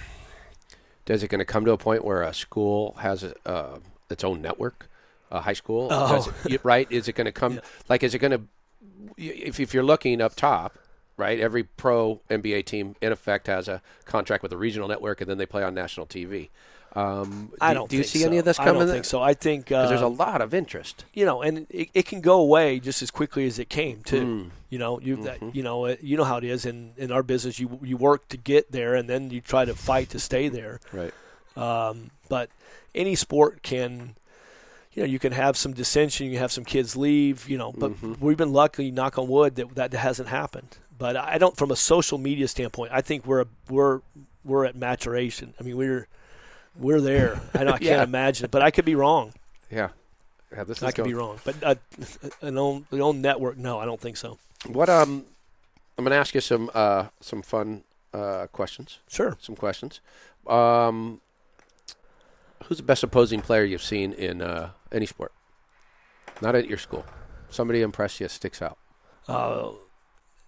Is it going to come to a point where a school has a, uh, its own network, a high school? Oh. It- right? Is it going to come? Like, is it going to? If if you're looking up top, right? Every pro NBA team, in effect, has a contract with a regional network, and then they play on national TV. Um, I do- don't. Do you see so. any of this I coming? don't think so. I think uh, there's a lot of interest. you know, and it, it can go away just as quickly as it came too. Mm. You know, you Mm-hmm. that, you know you know how it is in in our business. You you work to get there, and then you try to fight to stay there. Right. Um, but any sport can, you know, you can have some dissension. You have some kids leave. You know, but Mm-hmm. we've been lucky, knock on wood, that that hasn't happened. But I don't, from a social media standpoint, I think we're we're we're at maturation. I mean, we're we're there. I, know, I can't Yeah. imagine it, but I could be wrong. Yeah. Yeah. This is I could be wrong, but uh, an own the own network. No, I don't think so. What um, I'm going to ask you some uh some fun uh questions. Sure. Some questions. Um, who's the best opposing player you've seen in uh, any sport? Not at your school. Somebody impressed you, sticks out. Uh,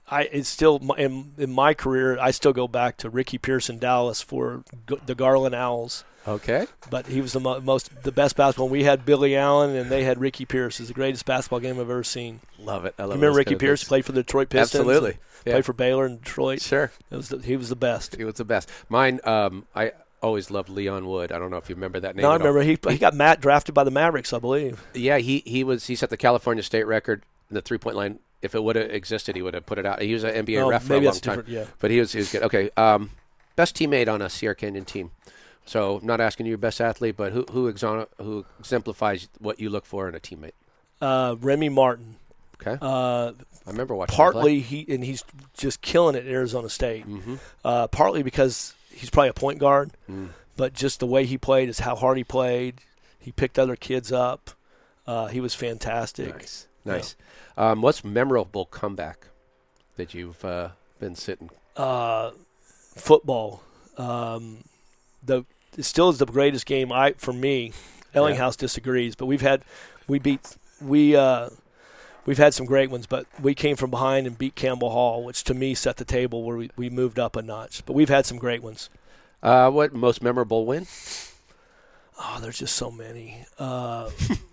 I it's still in, in my career. I still go back to Ricky Pearson, Dallas for the Garland Owls. Okay. But he was the mo- most the best basketball. We had Billy Allen and they had Ricky Pierce. It's the greatest basketball game I've ever seen. Love it. I love Remember Ricky Pierce played for the Detroit Pistons. Absolutely. Yeah. Played for Baylor and Detroit. Sure. It was the, he was the best. He was the best. Mine, um, I always loved Leon Wood. I don't know if you remember that name. No, I at all. remember he he got Matt drafted by the Mavericks, I believe. Yeah, he he was he set the California state record in the three point line. If it would have existed, he would have put it out. He was an NBA Oh, ref for a long time. yeah. But he was he was good. Okay, um, best teammate on a Sierra Canyon team. So, not asking you your best athlete, but who who, exon- who exemplifies what you look for in a teammate. Uh, Remy Martin. Okay, Uh, I remember watching. him partly he and he's just killing it at Arizona State. Mm-hmm. Uh, partly because he's probably a point guard, Mm. but just the way he played is how hard he played. He picked other kids up. Uh, he was fantastic. Nice, nice. Um, what's memorable comeback that you've uh, been sitting? Uh, football, um, the it still is the greatest game. I for me, Ellinghaus disagrees, but we've had we beat we uh, we've had some great ones, but we came from behind and beat Campbell Hall, which to me set the table where we, we moved up a notch. But we've had some great ones. Uh, what most memorable win? Oh, there's just so many. Uh,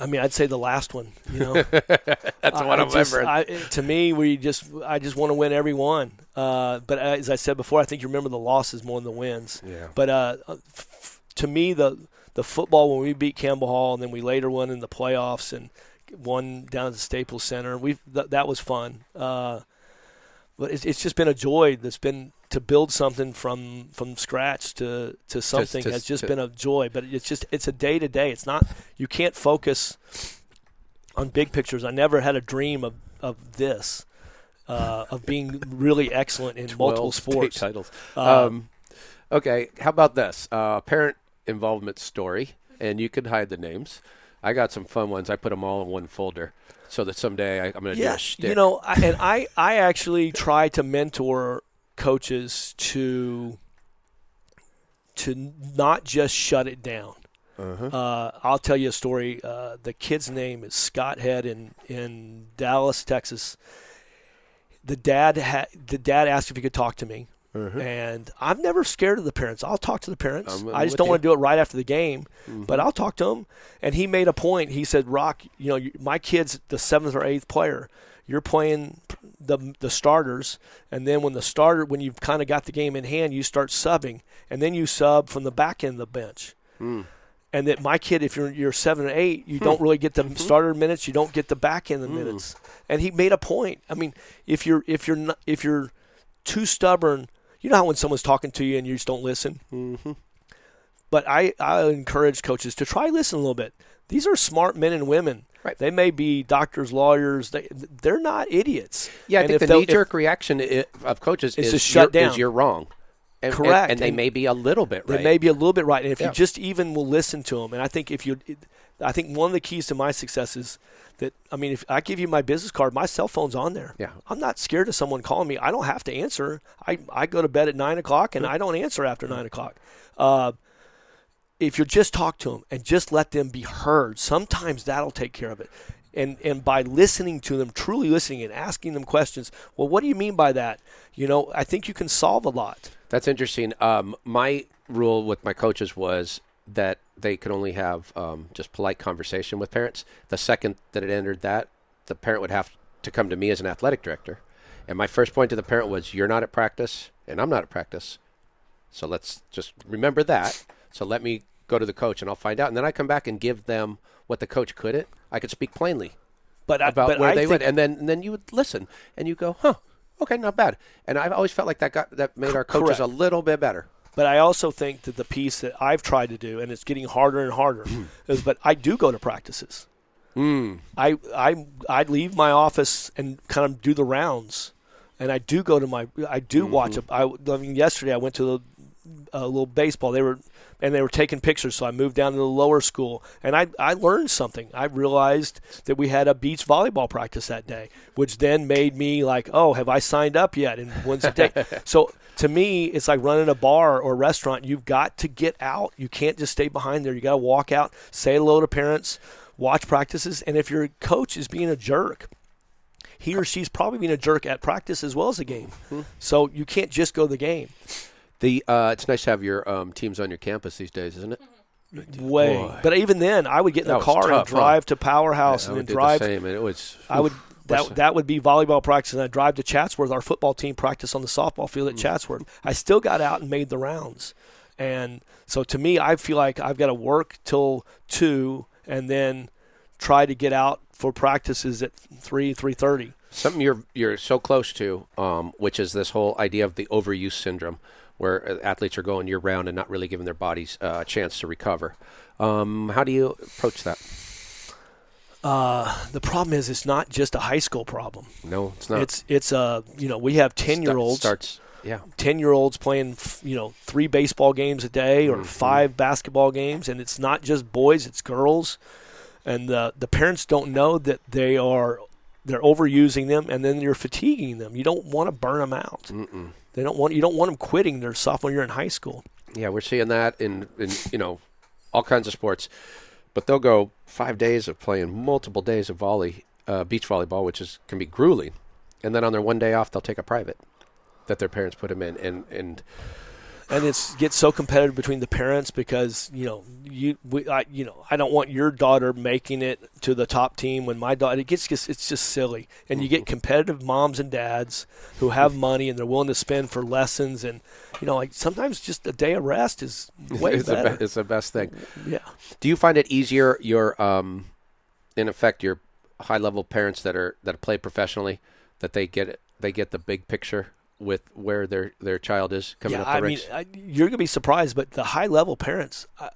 I mean, I'd say the last one. You know, That's what I I'm just- remembering. I, to me, we just I just want to win every one. Uh, but as I said before, I think you remember the losses more than the wins. Yeah. But uh, f- f- to me, the the football when we beat Campbell Hall and then we later won in the playoffs and won down at the Staples Center, we th- that was fun. Uh, but it's, it's just been a joy. That's been to build something from from scratch to to something to- has just to- been a joy. But it's just it's a day to day. It's not you can't focus on big pictures. I never had a dream of of this. Uh, of being really excellent in multiple 12 state sports. titles. Uh, um, okay, how about this? Uh, parent involvement story, and you can hide the names. I got some fun ones. I put them all in one folder so that someday I, I'm going to do yeah, a shtick. you know, I, and I I actually try to mentor coaches to to not just shut it down. Uh, I'll tell you a story. Uh, the kid's name is Scott Head in in Dallas, Texas. The dad ha- the dad asked if he could talk to me, and I'm never scared of the parents. I'll talk to the parents. I'm- I just don't you. want to do it right after the game, but I'll talk to them. And he made a point. He said, "Rock, you know, my kid's the seventh or eighth player. You're playing the the starters, and then when the starter, when you've kind of got the game in hand, you start subbing, and then you sub from the back end of the bench." Hmm. and that my kid, if you're you're seven or eight, you hmm. don't really get the hmm. starter minutes, you don't get the back end of the minutes. And he made a point. I mean, if you're if you're not, if you're too stubborn, you know how when someone's talking to you and you just don't listen. Mm-hmm. But I I encourage coaches to try listen a little bit. These are smart men and women. Right. They may be doctors, lawyers. They they're not idiots. yeah, I And think the knee jerk reaction of coaches Is is, to shut you're, down. is you're wrong. And, and- Correct. And, they And may be a little bit They right. may be a little bit right, and if Yeah. you just even will listen to them, and I think if you, I think one of the keys to my success is that I mean, if I give you my business card, my cell phone's on there. Yeah. I'm not scared of someone calling me. I don't have to answer. I I go to bed at nine o'clock, and I don't answer after nine o'clock. Uh, if you just talk to them and just let them be heard, sometimes that'll take care of it. And and by listening to them, truly listening and asking them questions. Well, what do you mean by that? You know, I think you can solve a lot. That's interesting. Um, my rule with my coaches was that they could only have um, just polite conversation with parents. The second that it entered that, the parent would have to come to me as an athletic director. And my first point to the parent was, "You're not at practice, and I'm not at practice. So let's just remember that. So let me go to the coach, and I'll find out. And then I come back and give them what the coach couldn't. I could speak plainly But I- about but where I they went, and then and then you would listen, and you go, "Huh, okay, not bad." And I've always felt like that got that made our coaches Correct. a little bit better. But I also think that the piece that I've tried to do, and it's getting harder and harder, Hmm. is but I do go to practices. I I I leave my office and kind of do the rounds, and I do go to my I do Mm-hmm. watch. A, I, I mean, yesterday I went to the, a little baseball. They were and they were taking pictures, so I moved down to the lower school, and I I learned something. I realized that we had a beach volleyball practice that day, which then made me like, oh, have I signed up yet? And when's the day? so to me, it's like running a bar or restaurant. You've got to get out. You can't just stay behind there. You got to walk out, say hello to parents, watch practices, and if your coach is being a jerk, he or she's probably being a jerk at practice as well as the game. Hmm. So you can't just go to the game. The uh, it's nice to have your um, teams on your campus these days, isn't it? Way, Boy. but even then, I would get in That the car and tough, huh? drive to Powerhouse I and then drive. the same, and it was. I would that that would be volleyball practice, and I drive to Chatsworth. Our football team practice on the softball field Mm. at Chatsworth. I still got out and made the rounds, and so to me, I feel like I've got to work till two, and then try to get out for practices at three three thirty. something you're you're so close to, um, which is this whole idea of the overuse syndrome, where uh, athletes are going year round and not really giving their bodies uh, a chance to recover. Um, how do you approach that? Uh, the problem is, it's not just a high school problem. No, it's not. It's it's a you know we have ten year olds. starts. Yeah, ten year olds playing f- you know three baseball games a day Mm-hmm. or five basketball games and it's not just boys it's girls and the the parents don't know that they are they're overusing them and then you're fatiguing them you don't want to burn them out Mm-mm. They don't want you don't want them quitting their sophomore year in high school. Yeah, we're seeing that in in you know all kinds of sports, but they'll go five days of playing multiple days of volley. uh, beach volleyball, which is can be grueling, and then on their one day off, they'll take a private that their parents put them in, and and and it's gets so competitive between the parents because you know you we, I, you know I don't want your daughter making it to the top team when my daughter it gets just it's just silly. And you get competitive moms and dads who have money and they're willing to spend for lessons and you know like sometimes just a day of rest is way it's, the be- it's the best thing. yeah. Do you find it easier your um, in effect your high level parents that are that play professionally that they get it they get the big picture with where their their child is coming yeah up the I mean? I, you're gonna be surprised but the high level parents I,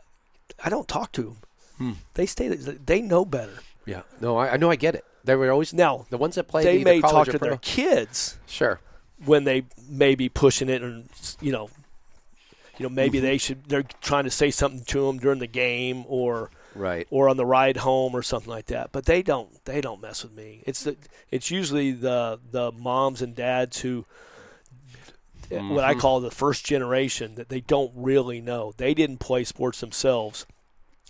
I don't talk to them Hmm. they stay they know better yeah, no, I, I know I get it. They were always now the ones that play they may college talk to pro. their kids Sure, when they may be pushing it and you know you know maybe Mm-hmm. they should they're trying to say something to them during the game or right. or on the ride home or something like that but they don't they don't mess with me it's the it's usually the the moms and dads who what Mm-hmm. I call the first generation that they don't really know they didn't play sports themselves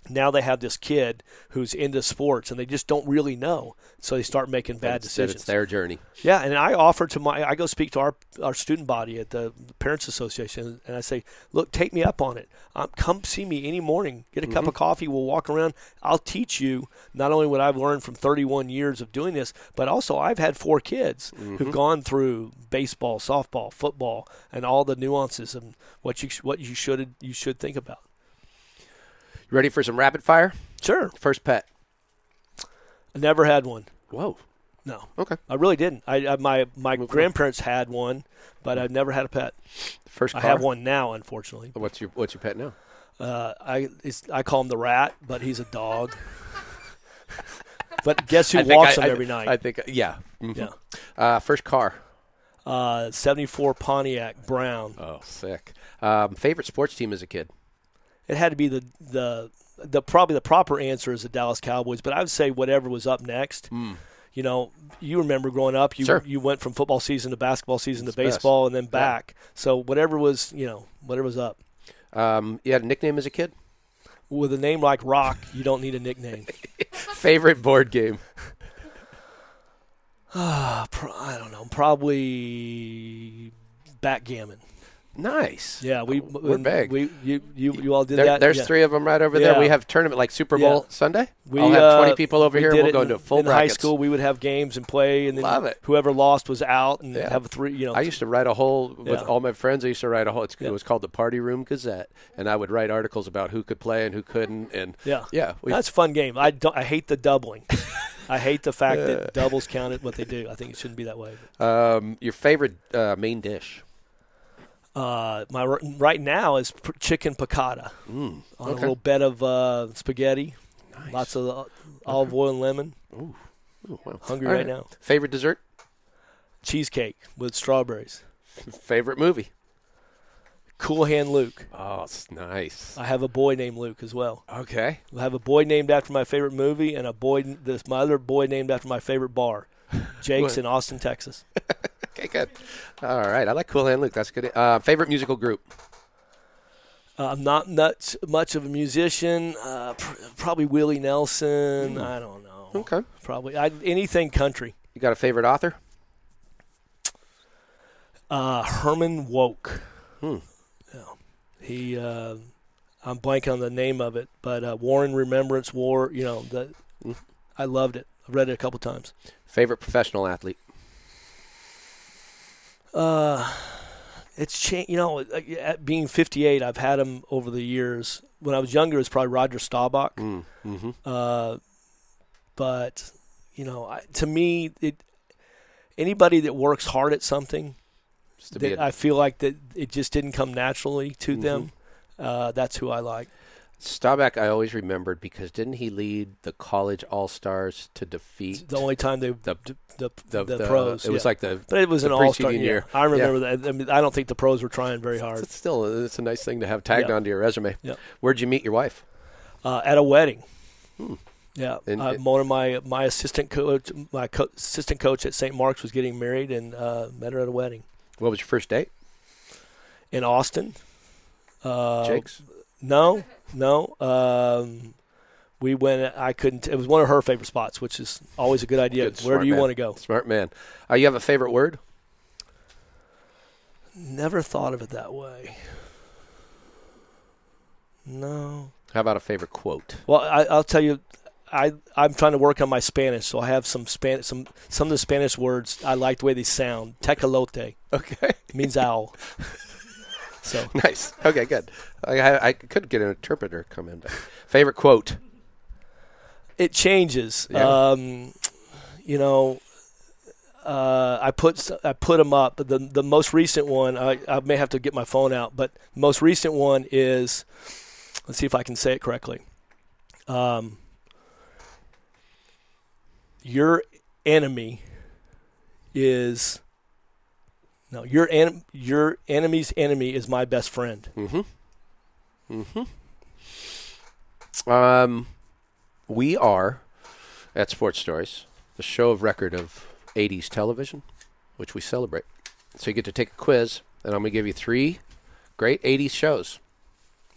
now they have this kid who's into sports and they just don't really know so they start making bad It's- decisions It's their journey. yeah, and I offer to my I go speak to our our student body at the Parents Association, and I say, look, take me up on it. Um, come see me any morning. Get a cup of coffee. We'll walk around. I'll teach you not only what I've learned from 31 years of doing this, but also I've had four kids who've gone through baseball, softball, football, and all the nuances and what you what you should you should think about. You ready for some rapid fire? Sure, First pet. I never had one. Whoa. No, Okay. I really didn't. I, I my my grandparents had one, but I've never had a pet. First I have one now, unfortunately. What's your What's your pet now? Uh, I it's, I call him the rat, but he's a dog. but guess who I walks I- him I- every night? I think yeah. Mhm. yeah, Uh, first car. uh, '74 Pontiac Brown. Oh, sick. Um, favorite sports team as a kid. It had to be the the the probably the proper answer is the Dallas Cowboys, but I would say whatever was up next. You know, you remember growing up, you Sure. you went from football season to basketball season to the best. baseball and then back. So whatever was, you know, whatever was up. Um, you had a nickname as a kid. With a name like Rock, you don't need a nickname. Favorite board game. Uh, pro- I don't know, probably backgammon. Nice. Yeah, we we're big. We you you, you all did There- that. there's yeah. three of them right over there. We have tournament like Super Yeah. Bowl Sunday. We I'll have 20 uh, people over we here. We'll go in, into full in high school. We would have games and play, and then Love it. whoever lost was out, and Yeah. have three. You know, I used to write a whole with Yeah. all my friends. I used to write a whole. It's, Yeah. It was called the Party Room Gazette, and I would write articles about who could play and who couldn't. And yeah, yeah, that's a fun game. I don't. I hate the doubling. I hate the fact that doubles counted what they do. I think it shouldn't be that way. um, your favorite uh, main dish. Uh, my right now is p- chicken piccata Mm, on a little bed of uh, spaghetti, Nice. lots of uh, olive oil and lemon. Ooh, wow. Hungry right now. Favorite dessert. Cheesecake with strawberries. Favorite movie. Cool Hand Luke. Oh, it's nice. I have a boy named Luke as well. Okay. I have a boy named after my favorite movie, and a boy, this my other boy named after my favorite bar, Jake's in Austin, Texas. Okay, good. All right. I like Cool Hand Luke. That's good. Uh, favorite musical group. Uh, I'm not nuts, much of a musician. Uh, pr- probably Willie Nelson. I don't know. Okay. Probably I, anything country. You got a favorite author? Uh, Herman Wouk. Hmm. Yeah. He. Uh, I'm blanking on the name of it, but uh, War and Remembrance War. You know, the, Hmm. I loved it. I read it a couple times. Favorite professional athlete. Uh, it's changed. You know, at being 58, I've had him over the years. When I was younger, it was probably Roger Staubach. Mm. Mm-hmm. Uh, but you know, I, to me, it anybody that works hard at something Just to be that a, I feel like that it just didn't come naturally to Mhm. them. Uh, that's who I like. Staubach, I always remembered because didn't he lead the college all stars to defeat The only time they The- the the, the, the, pros. It was like the. but it was an all star year. year. I remember that. I mean, I don't think the pros were trying very hard. It's still, it's a nice thing to have tagged Yeah. onto your resume. Yeah. Where'd you meet your wife? uh, at a wedding. Hmm. Yeah, And uh, one of my my assistant coach, my co- assistant coach at St. Mark's was getting married, and uh, met her at a wedding What was your first date? in Austin. Uh, Jake's. No, no. Um, we went. I couldn't. It was one of her favorite spots, which is always a good idea. Good, Where do you man. want to go? Smart man. Uh, you have a favorite word? Never thought of it that way. No. How about a favorite quote? Well, I, I'll tell you, I I'm trying to work on my Spanish, so I have some Spanish some some of the Spanish words. I like the way they sound. Tecolote Okay. means owl. So nice. Okay, good. I, I, I could get an interpreter come in. But favorite quote? it changes. Yeah. Um, you know, uh, I put I put them up. But the the most recent one, I, I may have to get my phone out. But the most recent one is, let's see if I can say it correctly. Um, your enemy is no your en- your enemy's enemy is my best friend. Mm-hmm. Mm-hmm. Um, we are at Sports Stories, the show of record of 80s television, which we celebrate. So you get to take a quiz, and I'm going to give you three great 80s shows.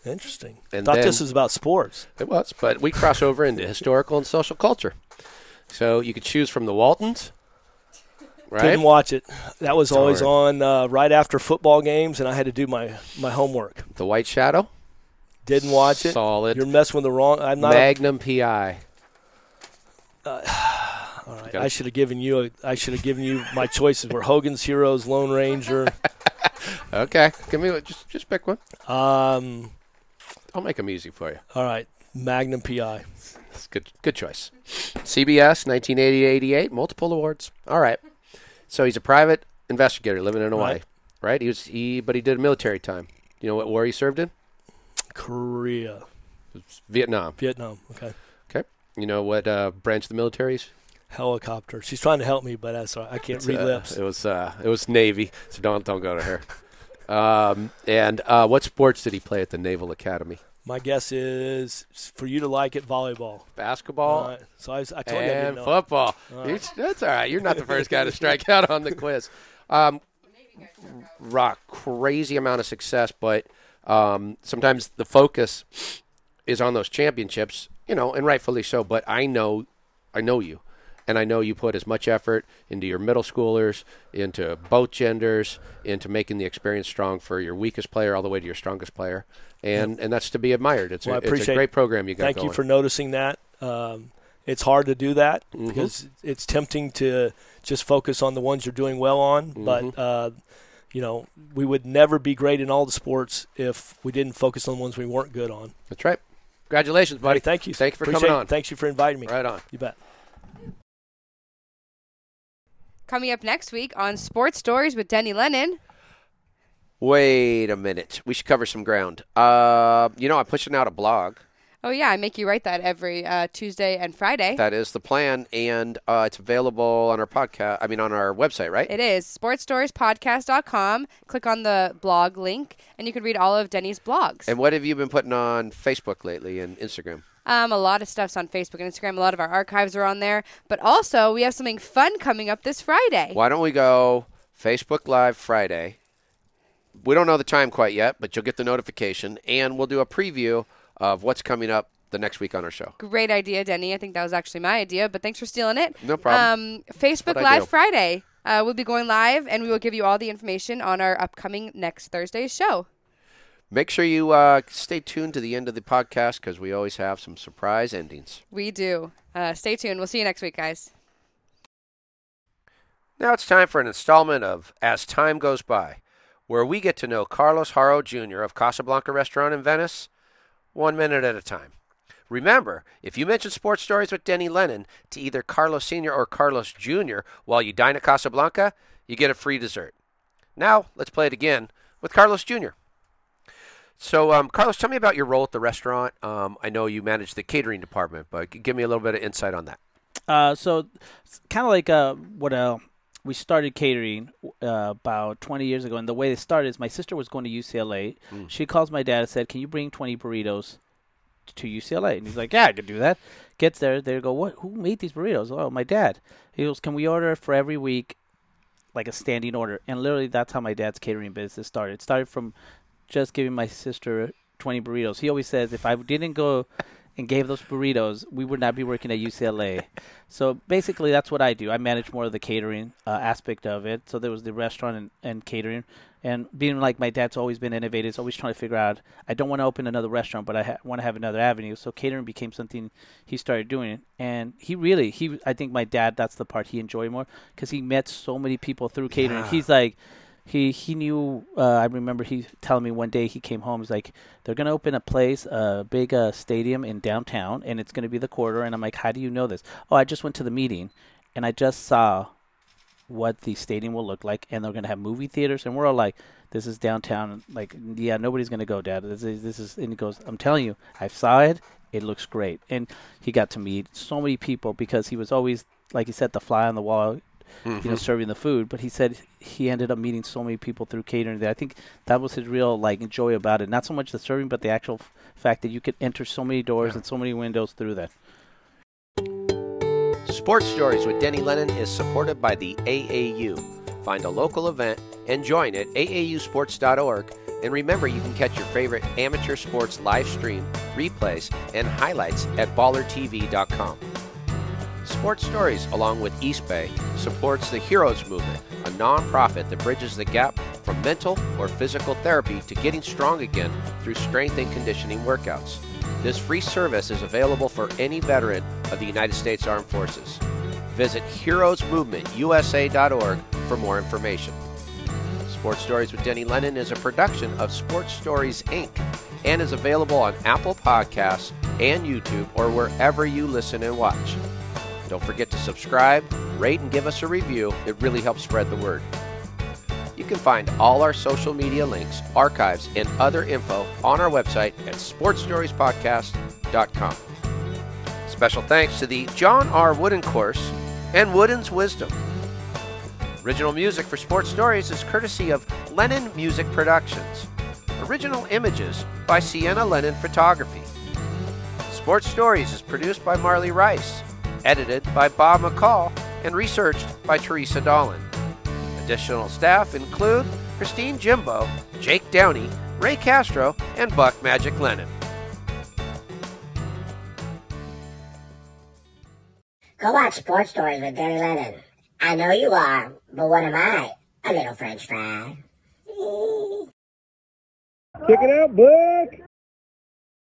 Interesting. And Thought then- this was about sports. It was, but we cross over into historical and social culture. So you could choose from the Waltons, right? Didn't watch it. That was It's always hard. on uh, right after football games, and I had to do my, my homework. The White Shadow, Didn't watch it. solid. You're messing with the wrong. I'm not. Magnum PI. all right. I should have given you. A, I should have given you my choices. Were Hogan's Heroes, Lone Ranger. Okay, give me just just pick one. Um. I'll make them easy for you. All right. Magnum PI. It's good good choice. CBS, 1988, multiple awards. All right. So he's a private investigator living in Hawaii, Right. right? He was he, but he did military time. You know what war he served in? Korea. Vietnam. Vietnam. Okay. Okay. You know what uh, branch of the military's? Helicopter. She's trying to help me, but that's. I can't read Uh, lips. It was uh, it was Navy, so don't don't go to her. Um, and uh, what sports did he play at the Naval Academy? My guess is for you to like it, volleyball. Basketball right. So I, was- I told you I and know. football. All You- That's all right. You're not the first guy to strike out on the quiz. Um, rock crazy amount of success, but um, sometimes the focus is on those championships, you know, and rightfully so. But I know, I know you, and I know you put as much effort into your middle schoolers, into both genders, into making the experience strong for your weakest player all the way to your strongest player, and and that's to be admired. It's, Well, a, it's a great program you got Thank going. you for noticing that. Um, it's hard to do that Mhm. because it's tempting to just focus on the ones you're doing well on. Mm-hmm. But uh, you know, we would never be great in all the sports if we didn't focus on the ones we weren't good on. That's right. Congratulations, buddy. Hey, thank you. Thank you for Appreciate coming it. on. Thanks you for inviting me. Right on. You bet. Coming up next week on Sports Stories with Denny Lennon. Wait a minute. We should cover some ground. Uh, you know, I'm pushing out a blog. Oh yeah, I make you write that every uh, Tuesday and Friday. That is the plan, and uh, it's available on our podcast. I mean, on our website, right? It is sportsstoriespodcast.com. Click on the blog link, and you can read all of Denny's blogs. And what have you been putting on Facebook lately and Instagram? Um, a lot of stuff's on Facebook and Instagram. A lot of our archives are on there. But also, we have something fun coming up this Friday. Why don't we go Facebook Live Friday? We don't know the time quite yet, but you'll get the notification, and we'll do a preview of what's coming up the next week on our show. Great idea, Denny. I think that was actually my idea, but thanks for stealing it. No problem. Um, Facebook Live. Friday. Uh, we'll be going live, and we will give you all the information on our upcoming next Thursday's show. Make sure you uh, stay tuned to the end of the podcast because we always have some surprise endings. We do. Uh, stay tuned. We'll see you next week, guys. Now it's time for an installment of As Time Goes By, where we get to know Carlos Haro Jr. of Casablanca Restaurant in Venice one minute at a time. Remember, if you mention sports stories with Denny Lennon to either Carlos Sr. or Carlos Jr. while you dine at Casablanca, you get a free dessert. Now, let's play it again with Carlos Jr. So, um, Carlos, tell me about your role at the restaurant. Um, I know you manage the catering department, but give me a little bit of insight on that. Uh, so kind of like uh, what uh, we started catering uh, about 20 years ago, and the way it started is my sister was going to UCLA. She calls my dad and said, "Can you bring 20 burritos to UCLA?" And he's like, "Yeah, I can do that." Gets there, they go, "What? Who made these burritos?" Oh, my dad. He goes, "Can we order for every week, like a standing order?" And literally, that's how my dad's catering business started. It started from just giving my sister 20 burritos. He always says, if I didn't go and gave those burritos, we would not be working at UCLA. So basically, that's what I do. I manage more of the catering uh, aspect of it. So there was the restaurant and, and catering. And being like my dad's always been innovative, he's always trying to figure out. I don't want to open another restaurant, but I ha- want to have another avenue. So catering became something he started doing, and he really, he, I think my dad, that's the part he enjoyed more because he met so many people through catering. Yeah. He's like, he he knew. Uh, I remember he telling me one day he came home. He's like, they're gonna open a place, a big uh, stadium in downtown, and it's gonna be the quarter. And I'm like, how do you know this? Oh, I just went to the meeting, and I just saw what the stadium will look like, and they're gonna have movie theaters, and we're all like, this is downtown. Like, yeah, nobody's gonna go, Dad. This is this is. And he goes, I'm telling you, I saw it. It looks great, and he got to meet so many people because he was always, like he said, the fly on the wall you know, mm-hmm. serving the food. But he said he ended up meeting so many people through catering that I think that was his real like joy about it. Not so much the serving, but the actual f- fact that you could enter so many doors and so many windows through that. Sports Stories with Denny Lennon is supported by the AAU. Find a local event and join at aausports.org. And remember, you can catch your favorite amateur sports live stream, replays, and highlights at ballertv.com. Sports Stories, along with East Bay, supports the Heroes Movement, a nonprofit that bridges the gap from mental or physical therapy to getting strong again through strength and conditioning workouts. This free service is available for any veteran of the United States Armed Forces. Visit heroesmovementusa.org for more information. Sports Stories with Denny Lennon is a production of Sports Stories Inc. and is available on Apple Podcasts and YouTube or wherever you listen and watch. Don't forget to subscribe, rate, and give us a review. It really helps spread the word. You can find all our social media links, archives, and other info on our website at sportstoriespodcast.com. Special thanks to the John R. Wooden Course and Wooden's Wisdom. Original music for Sports Stories is courtesy of Lennon Music Productions. Original images by Sienna Lennon Photography. Sports Stories is produced by Marley Rice, edited by Bob McCall, and researched by Teresa Dolan. Additional staff include Christine Jimbo, Jake Downey, Ray Castro, and Buck Magic Lennon. Go watch Sports Stories with Danny Lennon. I know you are, but what am I? A little French fry. Check it out, Buck.